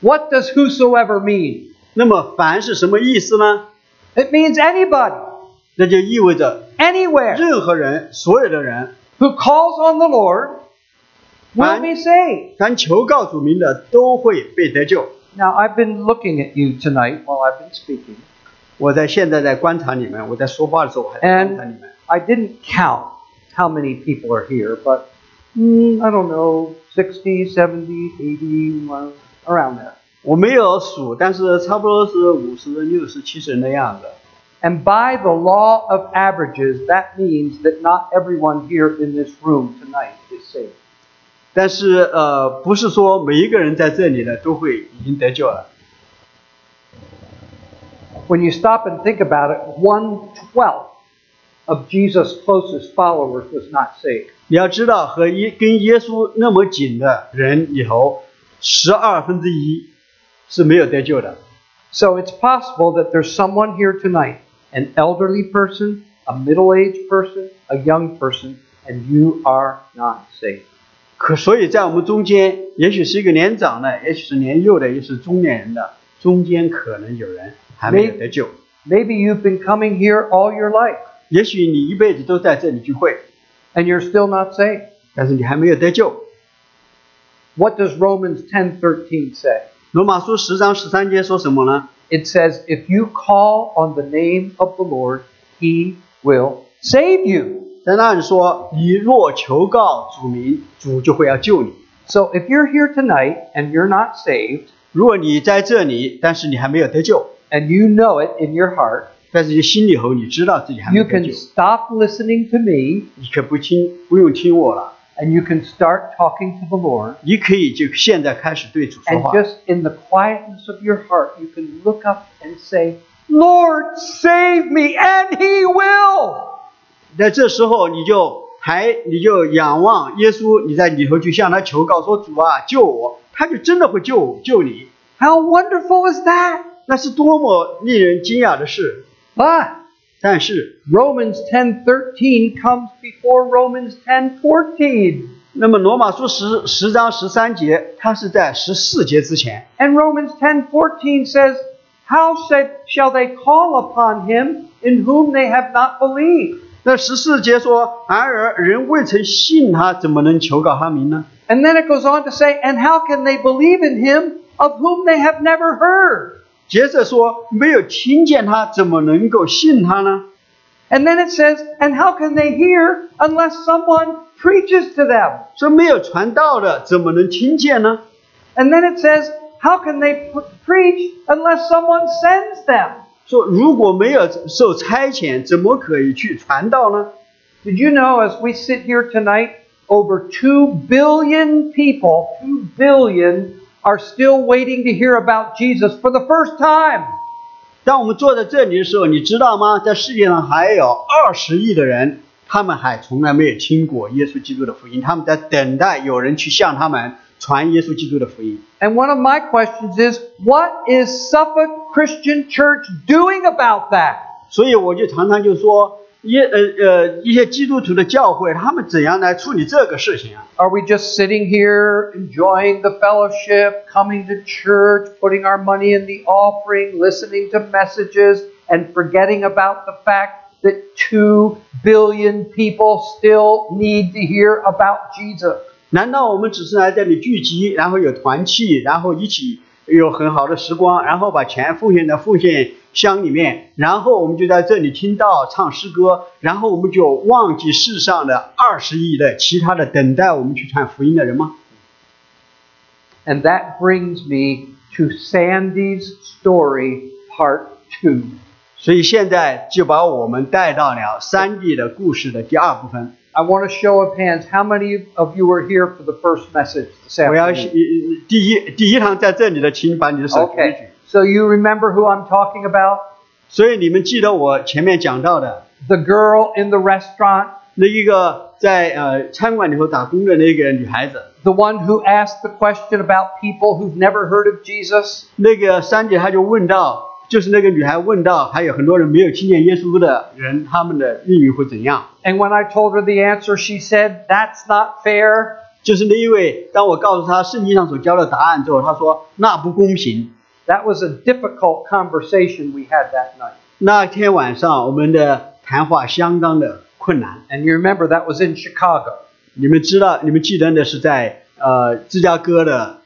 What does whosoever mean? 那么凡是什么意思呢？ It means anybody, 那就意味着 anywhere 任何人，所有的人， who calls on the Lord will Fine. be saved. 凡求告主名的，都会被得救。 Now, I've been looking at you tonight while I've been speaking, 我在现在在观察你们，我在说话的时候我还在观察你 and 们。 I didn't count how many people are here, but mm, I don't know, 60, 70, 80, well, around there. 我没有数，但是差不多是五十、六十、七十人的样子。 And by the law of averages, that means that not everyone here in this room tonight is saved. 但是呃，不是说每一个人在这里的都会已经得救了。 When you stop and think about it, one twelfth of Jesus' closest followers was not saved. 你要知道，和耶跟耶稣那么紧的人里头，十二分之一是没有得救的。 So it's possible that there's someone here tonight, an elderly person, a middle aged person, a young person, and you are not saved. 可所以在我们中间，也许是一个年长的，也许是年幼的，也是中年人的，中间可能有人还没有得救。 Maybe you've been coming here all your life 也许你一辈子都在这里聚会， and you're still not saved. 但是你还没有得救。 What does Romans 10:13 say? 罗马书十章十三节说什么呢？ It says, "If you call on the name of the Lord, he will save you." 在那里说，你若求告主名，主就会要救你。 So if you're here tonight and you're not saved, 如果你在这里，但是你还没有得救， and you know it in your heart, 但是你心里头你知道自己还没 you 得 can 救， stop listening to me 你可不听，不用听我了， and you can start talking to the Lord. 你可以就现在开始对主说 And 话。 just in the quietness of your heart, you can look up and say, Lord, save me, and He will. 在这时候，你就还你就仰望耶稣，你在里头去向他求告，说主啊救我，他就真的会救救你。 How wonderful is that? 那是多么令人惊讶的事！ But 但是， Romans 10:13 comes before Romans 10:14. 那么罗马书十十章十三节，它是在十四节之前。 And Romans 10:14 says, "How shall shall they call upon him in whom they have not believed?" 那十四节说：“然而人未曾信他，怎么能求告他名呢？ And then it goes on to say, "And how can they believe in him of whom they have never heard?" 接着说，没有听见他，怎么能够信他呢？ And then it says, "And how can they hear unless someone preaches to them?" 说没有传道的，怎么能听见呢？ And then it says, "How can they pr- preach unless someone sends them?" 说如果没有受差遣，怎么可以去传道呢？ Did you know as we sit here tonight, over 2 billion people, 2 billion, are still waiting to hear about Jesus for the first time? 当我们坐在这里的时候，你知道吗？在世界上还有二十亿的人，他们还从来没有听过耶稣基督的福音，他们在等待有人去向他们传耶稣基督的福音。 And one of my questions is, what is Suffolk Christian Church doing about that? 所以我就常常就说， 耶呃呃一些基督徒的教会，他们怎样来处理这个事情啊？ Are we just sitting here enjoying the fellowship, coming to church, putting our money in the offering, listening to messages, and forgetting about the fact that 2 billion people still need to hear about Jesus? 难道我们只是来这里聚集，然后有团契，然后一起 有很好的时光，然后把钱奉献在奉献箱里面，然后我们就在这里听到唱诗歌，然后我们就忘记世上的二十亿的其他的等待我们去传福音的人吗？And that brings me to Sandy's story, part two. 所以现在就把我们带到了三 D 的故事的第二部分。I want a show of hands. How many of you were here for the first message this 我要 afternoon? 第一第一堂在这里的，请把你的手举起。 Okay. So you remember who I'm talking about? 所以你们记得我前面讲到的 The girl in the restaurant, 那一个在呃餐馆里头打工的那个女孩子， the one who asked the question about people who've never heard of Jesus. 那个三姐她就问到， 就是那个女孩问到，还有很多人没有听见耶稣的人，他们的命运会怎样？ And when I told her the answer, she said, That's not fair. 就是那一位，当我告诉她圣经上所教的答案之后，她说那不公平。 That was a difficult conversation we had that night. 那天晚上我们的谈话相当的困难。 And you remember that was in Chicago. 你们知道，你们记得那是在呃芝加哥的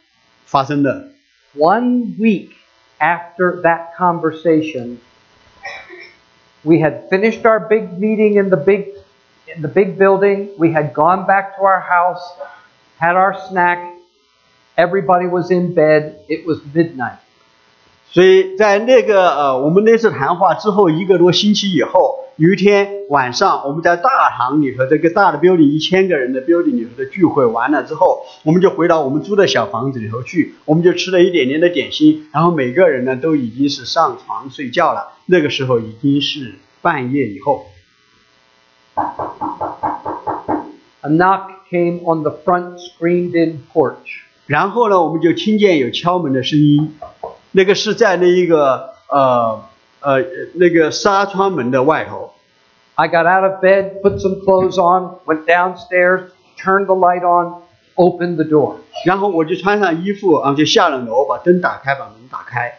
发生的。 One week after that conversation, we had finished our big meeting in the big in the big building. We had gone back to our house, had our snack. Everybody was in bed. It was midnight. 所以在那个呃，我们那次谈话之后一个多星期以后， 有一天晚上，我们在大堂里头这个大的 building 一千个人的 building 里头的聚会完了之后，我们就回到我们租的小房子里头去，我们就吃了一点点的点心，然后每个人呢都已经是上床睡觉了。那个时候已经是半夜以后，A knock came on the front screened-in porch. 然后呢，我们就听见有敲门的声音，那个是在那一个呃 呃那个纱窗门的外头。 I got out of bed, put some clothes on, went downstairs, turned the light on. opened the door. 然后我就穿上衣服，然后就下了楼，把灯打开，把门打开，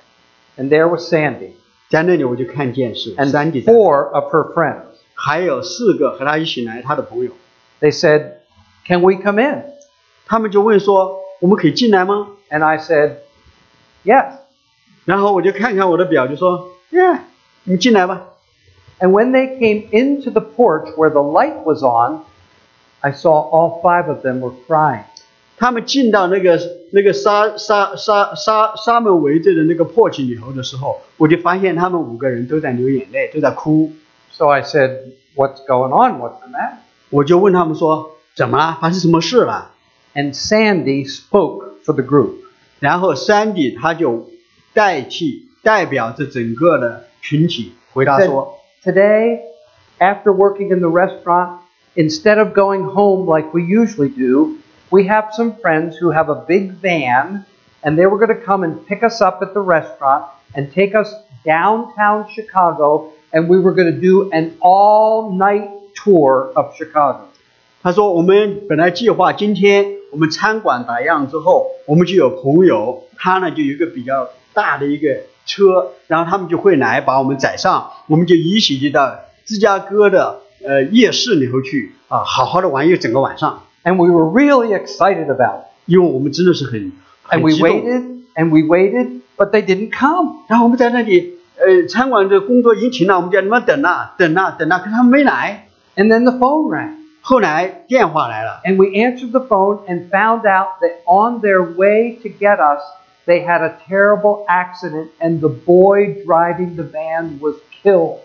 And there was Sandy 在那里我就看见是 and 三弟在， four of her friends. 还有四个和他一起来他的朋友， They said, Can we come in? 他们就问说我们可以进来吗？ And I said, Yes. 然后我就看看我的表，就说， 耶，你进来吧。 And when they came into the porch where the light was on, I saw all five of them were crying. 他们进到那个那个沙沙沙沙沙门围着的那个破器里头的时候，我就发现他们五个人都在流眼泪，都在哭。 So I said, What's going on? What's the matter? 我就问他们说，怎么了？发生什么事了？ And Sandy spoke for the group. 然后山迪他就代替 代表着整个的群体回答 Said, 说， Today, after working in the restaurant, instead of going home like we usually do, we have some friends who have a big van, and they were going to come and pick us up at the restaurant and take us downtown Chicago, and we were going to do an all night tour of Chicago. 他说我们本来计划今天我们餐馆打烊之后，我们就有朋友，他呢就有一个比较大的一个 车，然后他们就会来把我们载上，我们就一起就到芝加哥的呃夜市里头去啊，好好的玩一整个晚上， And we were really excited about it. 因为我们真的是很 And 很 we 激动。 waited and we waited, but they didn't come. 然后我们在那里呃餐馆的工作已经停了，我们叫你们等啊等啊等啊，可他们没来。 And then the phone rang. 后来电话来了。 And we answered the phone and found out that on their way to get us, they had a terrible accident and the boy driving the van was killed.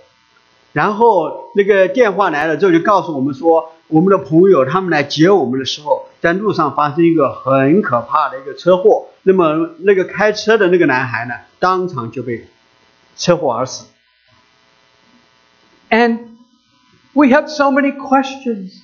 然后那个电话来了之后，就告诉我们说，我们的朋友他们来接我们的时候，在路上发生一个很可怕的一个车祸。那么那个开车的那个男孩呢，当场就被车祸而死。 And we have so many questions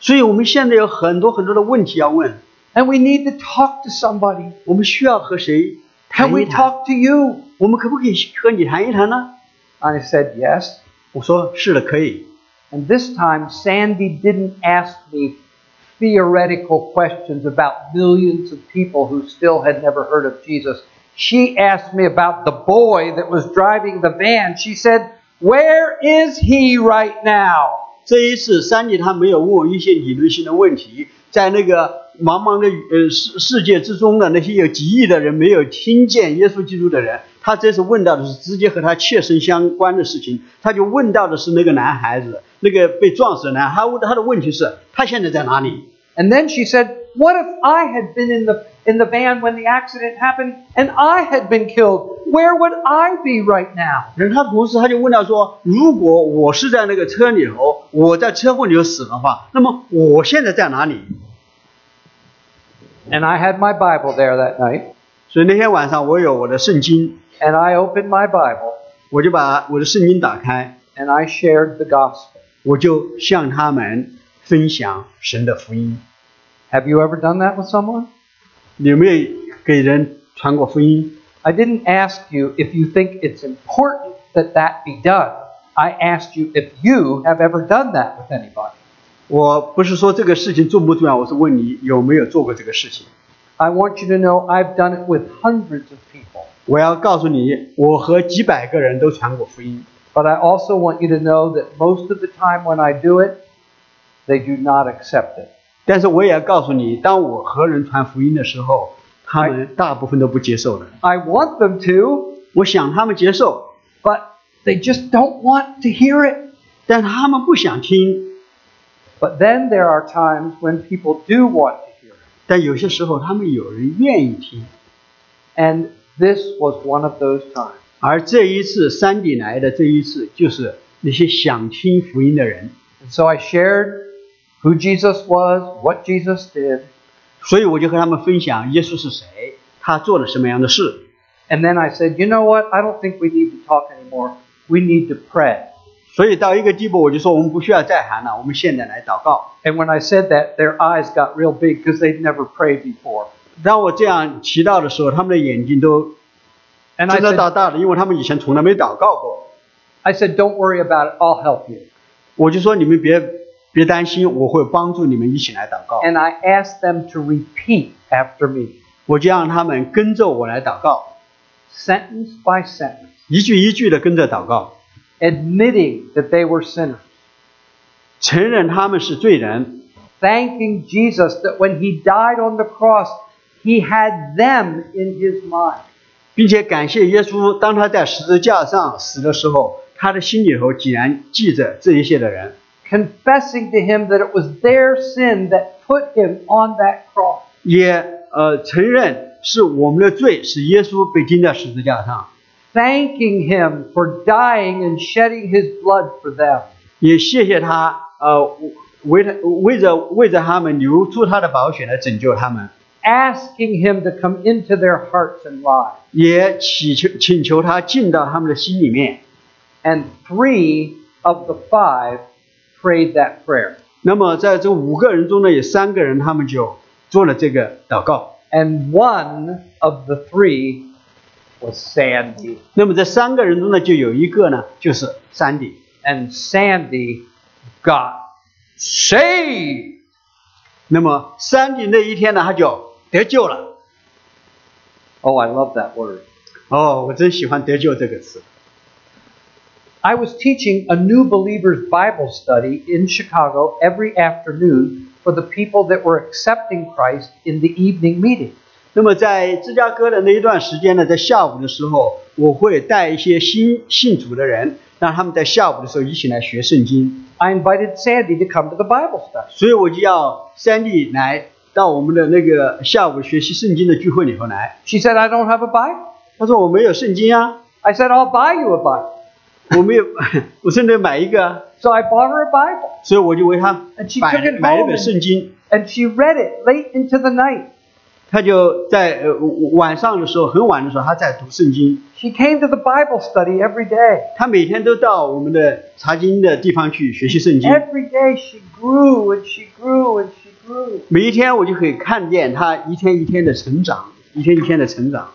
所以我们现在有很多很多的问题要问， and we need to talk to somebody. 我们需要和谁谈 Can 一 we 谈？ talk to you? 我们可不可以和你谈一谈呢？ I said yes. 我说是的，可以。 And this time, Sandy didn't ask me theoretical questions about millions of people who still had never heard of Jesus. She asked me about the boy that was driving the van. She said, Where is he right now? 这一次，三弟他没有问我一些理论性的问题，在那个 茫茫的呃世世界之中的那些有几亿的人没有听见耶稣基督的人，他这次问到的是直接和他切身相关的事情，他就问到的是那个男孩子，那个被撞死的男孩，他问他的问题是，他现在在哪里？And then she said, What if I had been in the in the van when the accident happened and I had been killed? Where would I be right now? 然后他同时他就问到说，如果我是在那个车里头，我在车祸里头死的话，那么我现在在哪里？And I had my Bible there that night, 所以那天晚上我有我的圣经， and I opened my Bible 我就把我的圣经打开， and I shared the gospel. 我就向他们分享神的福音。 Have you ever done that with someone? 你有没有给人传过福音？ I didn't ask you if you think it's important that that be done. I asked you if you have ever done that with anybody. 我不是说这个事情重不重要，我是问你有没有做过这个事情。I want you to know I've done it with hundreds of people. 我要告诉你，我和几百个人都传过福音。But I also want you to know that most of the time when I do it, they do not accept it. 但是我也要告诉你，当我和人传福音的时候，他们大部分都不接受的。I want them to, 我想他们接受，but they just don't want to hear it. 但他们不想听。But then there are times when people do want to hear it. 但有些时候，他们有人愿意听。 And this was one of those times. 而这一次山底来的这一次，就是那些想听福音的人。 And so I shared who Jesus was, what Jesus did, 所以我就和他们分享耶稣是谁，他做了什么样的事。 and then I said, you know what? I don't think we need to talk anymore. We need to pray. 所以到一个地步，我就说我们不需要再喊了，我们现在来祷告。And when I said that, their eyes got real big because they'd never prayed before. 当我这样祈祷的时候，他们的眼睛都睁得 said, 大大的，因为他们以前从来没祷告过。I said, don't worry about it. I'll help you. 我就说你们别别担心，我会帮助你们一起来祷告。And I asked them to repeat after me, 我就让他们跟着我来祷告，sentence by sentence, 一句一句的跟着祷告，admitting that they were sinners, 承认他们是罪人， thanking Jesus that when he died on the cross, he had them in his mind. 并且感谢耶稣，当他在十字架上死的时候，他的心里头竟然记着这一些的人， confessing to him that it was their sin that put him on that cross. 也呃承认是我们的罪，使耶稣被钉在十字架上， Thanking him for dying and shedding his blood for them. 也谢谢他，呃为他为着为着他们流出他的宝血来拯救他们， Asking him to come into their hearts and lives. 也祈求请求他进到他们的心里面。 And three of the five prayed that prayer. 那么在这五个人中呢，有三个人他们就做了这个祷告。 And one of the three was Sandy. 那么这三个人中呢，就有一个呢，就是山迪。 And Sandy got saved. 那么山迪那一天呢，他就得救了。 Oh, I love that word. 哦，我真喜欢“得救”这个词。 I was teaching a new believers Bible study in Chicago every afternoon for the people that were accepting Christ in the evening meeting. 那么在芝加哥的那一段时间呢，在下午的时候，我会带一些新信主的人，让他们在下午的时候一起来学圣经。I invited Sandy to come to the Bible study. 所以我就要 Sandy 来到我们的那个下午学习圣经的聚会里头来。She said, I don't have a Bible. 她说我没有圣经啊，I said, I'll buy you a Bible. 我没有，我甚至买一个啊，So I bought her a Bible. 所以我就为他买买了 home 本圣经。and she read it late into the night. 他就在呃晚上的时候，很晚的时候，他在读圣经。 She came to the Bible study every day. 他每天都到我们的查经的地方去学习圣经。 Every day she grew and she grew and she grew. 每一天我就可以看见他一天一天的成长，一天一天的成长。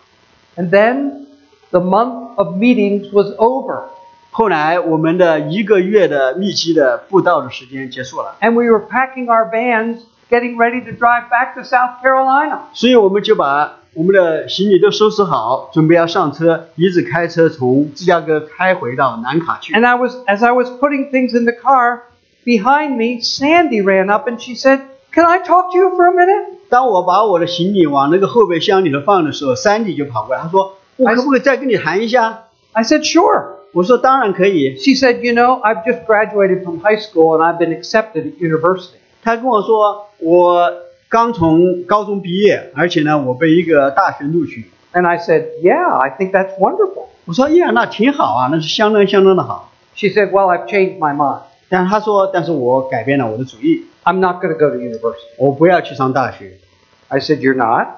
And then the month of meetings was over. 后来我们的一个月的密集的布道的时间结束了， And we were packing our vans, getting ready to drive back to South Carolina. 所以我们就把我们的行李都收拾好，准备要上车，一直开车从芝加哥开回到南卡去。 And I was as I was putting things in the car, behind me, Sandy ran up and she said, Can I talk to you for a minute? 当我把我的行李往那个后备箱里头放的时候，山迪就跑过来，他说：“我可不可以再跟你谈一下 I said, Sure.？” 我说：“当然可以。 She said, You know, I've just graduated from high school and I've been accepted at university. ”他跟我说：“ 我刚从高中毕业，而且呢，我被一个大学录取。 And I said, Yeah, I think that's wonderful. ”我说：“哎呀，那挺好啊，那是相当相当的好。 She said, Well, I've changed my mind. ”但是他说：“但是我改变了我的主意， I'm not going to go to university. 我不要去上大学。 I said, You're not?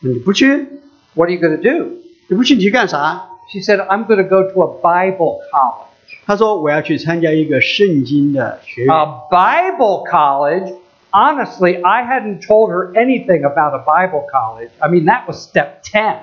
你不去， What are you going to do? 你不去你去干啥？ She said, I'm going to go to a Bible college. 他说：“我要去参加一个圣经的学院。 A Bible college? Honestly, I hadn't told her anything about a Bible college. I mean, that was step 10.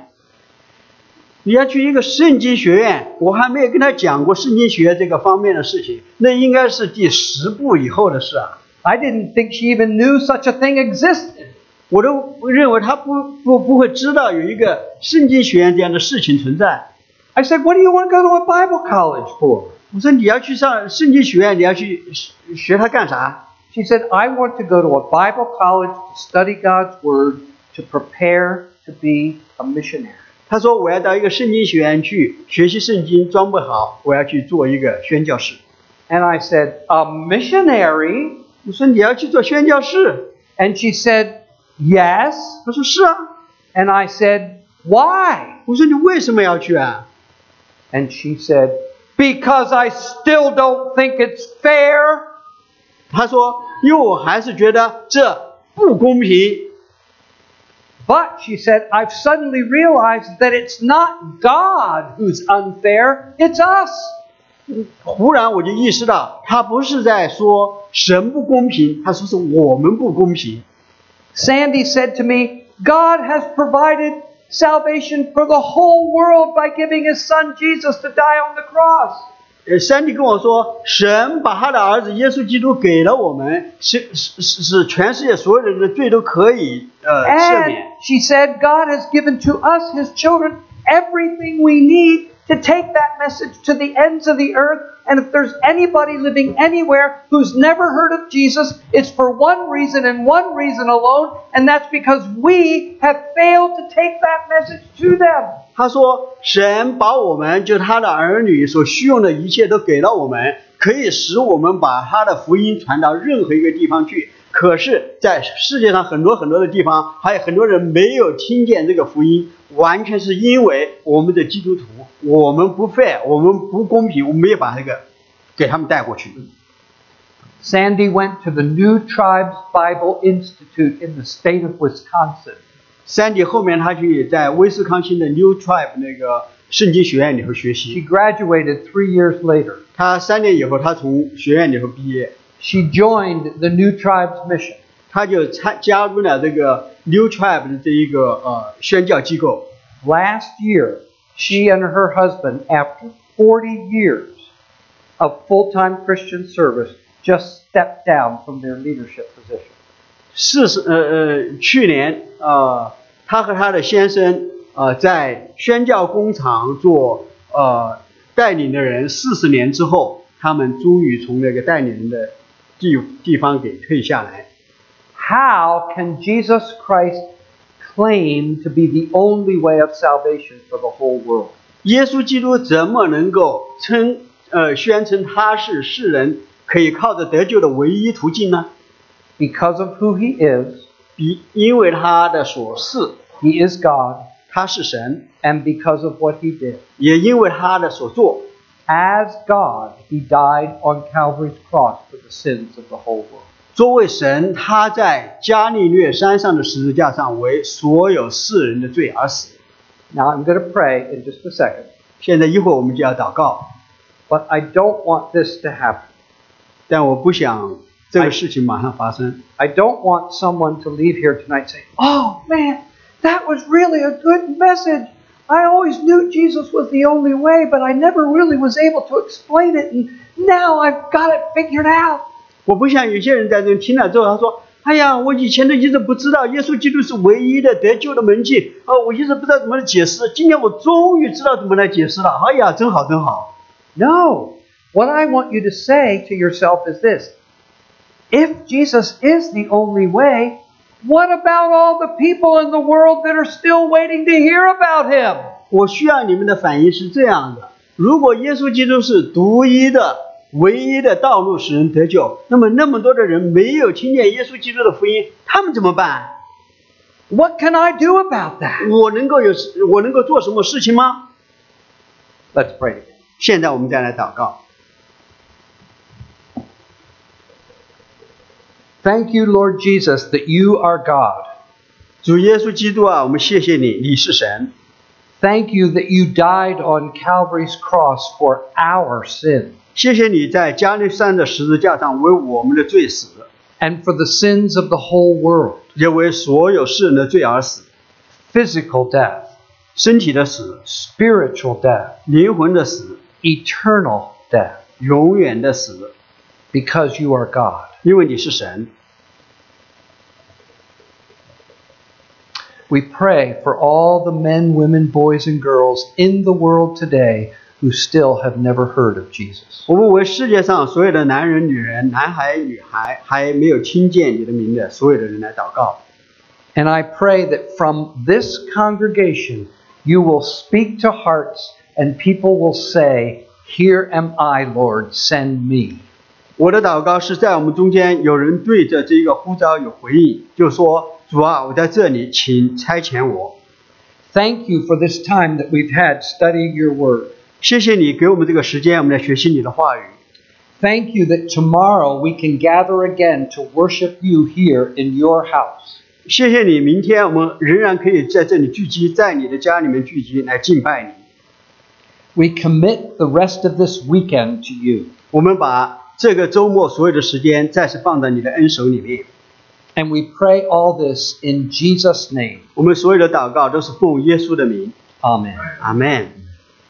你要去一个圣经学院，我还没有跟他讲过圣经学这个方面的事情，那应该是第十步以后的事啊。 I didn't think she even knew such a thing existed. 我都认为他不不不会知道有一个圣经学院这样的事情存在。 I said, What do you want to go to a Bible college for? 我说你要去上圣经学院，你要去学学它干啥？ She said, I want to go to a Bible college to study God's Word to prepare to be a missionary. 他说我要到一个圣经学院去学习圣经，装备好，我要去做一个宣教士。 And I said, A missionary? 我说你要去做宣教士？ And she said, Yes. 他说是啊。 And I said, Why? 我说你为什么要去啊？ And she said, Because I still don't think it's fair. 他说因为我还是觉得这不公平。 But she said, I've suddenly realized that it's not God who's unfair, it's us. 忽然我就意识到，他不是在说神不公平，他说是我们不公平。 Sandy said to me, God has provided salvation for the whole world by giving his son Jesus to die on the cross. 呃，山地跟我说，神把他的儿子耶稣基督给了我们，是是是是全世界所有人的罪都可以呃赦 And 免。 she said, God has given to us, his children, everything we need to take that message to the ends of the earth. And if there's anybody living anywhere who's never heard of Jesus, it's for one reason and one reason alone, and that's because we have failed to take that message to them. 他说：“神把我们就他的儿女所需用的一切都给了我们，可以使我们把他的福音传到任何一个地方去。可是，在世界上很多很多的地方，还有很多人没有听见这个福音， 完全是因为我们的基督徒，我们不 fair，我们不公平，我们没有把这个给他们带过去。 Sandy went to the New Tribes Bible Institute in the state of Wisconsin. 三弟后面他去在威斯康星的 New Tribe 那个圣经学院里头学 She 习。 graduated three years later. 他三年以后，他从学院里头毕业， She joined the New Tribes mission. 他就参加入了这个 New Tribe 的这一个呃宣教机构。Last year, she and her husband, after 40 years of full time Christian service, just stepped down from their leadership position. 四十呃呃，去年呃，她和她的先生呃在宣教工厂做呃带领的人，四十年之后，他们终于从那个带领人的地地方给退下来。How can Jesus Christ claim to be the only way of salvation for the whole world? 耶稣基督怎么能够称呃宣称他是世人可以靠着得救的唯一途径呢？ Because of who he is, 比因为他的所事， he is God, 他是神， and because of what he did. 也因为他的所做， As God, he died on Calvary's cross for the sins of the whole world. 作为神，他在加利略山上的十字架上为所有世人的罪而死。 Now I'm going to pray in just a second, 现在一会儿我们就要祷告， but I don't want this to happen. 但我不想这个事情马上发生。 I don't want someone to leave here tonight saying, Oh man, that was really a good message. I always knew Jesus was the only way, but I never really was able to explain it, and now I've got it figured out. 我不像有些人在这听了之后，他说：“哎呀，我以前都一直不知道耶稣基督是唯一的得救的门径，哦，我一直不知道怎么来解释。今天我终于知道怎么来解释了。哎呀，真好，真好。No. What I want you to say to yourself is this If Jesus is the only way, what about all the people in the world that are still waiting to hear about him? 我需要你们的反应是这样的：如果耶稣基督是独一的、唯一的道路使人得救，那么那么多的人没有听见耶稣基督的福音，他们怎么办？ What can I do about that? 我能够有我能够做什么事情吗？ Let's pray together. 现在我们再来祷告。 Thank you, Lord Jesus, that you are God. 主耶稣基督啊，我们谢谢你，你是神。 Thank you that you died on Calvary's cross for our sin 谢谢你在加利山的十字架上为我们的罪死， and for the sins of the whole world 也为所有世人的罪而死， physical death, 身体的死， spiritual death, 灵魂的死， eternal death, 永远的死， because you are God. 因为你是神。 We pray for all the men, women, boys, and girls in the world today who still have never heard of Jesus. 我们为世界上所有的男人、女人、男孩、女孩还没有听见你的名的所有的人来祷告。 And I pray that from this congregation you will speak to hearts and people will say, Here am I, Lord, send me. 我的祷告是在我们中间有人对着这个呼召有回应，就说：“主啊，我在这里，请差遣我。 Thank you for this time that we've had studying your word. 谢谢你给我们这个时间，我们来学习你的话语。 Thank you that tomorrow we can gather again to worship you here in your house. 谢谢你，明天我们仍然可以在这里聚集，在你的家里面聚集来敬拜你。 We commit the rest of this weekend to you. 我们把这个周末所有的时间再次放在你的恩手里面。 And we pray all this in Jesus' name. 我们所有的祷告都是奉耶稣的名， Amen. 阿门。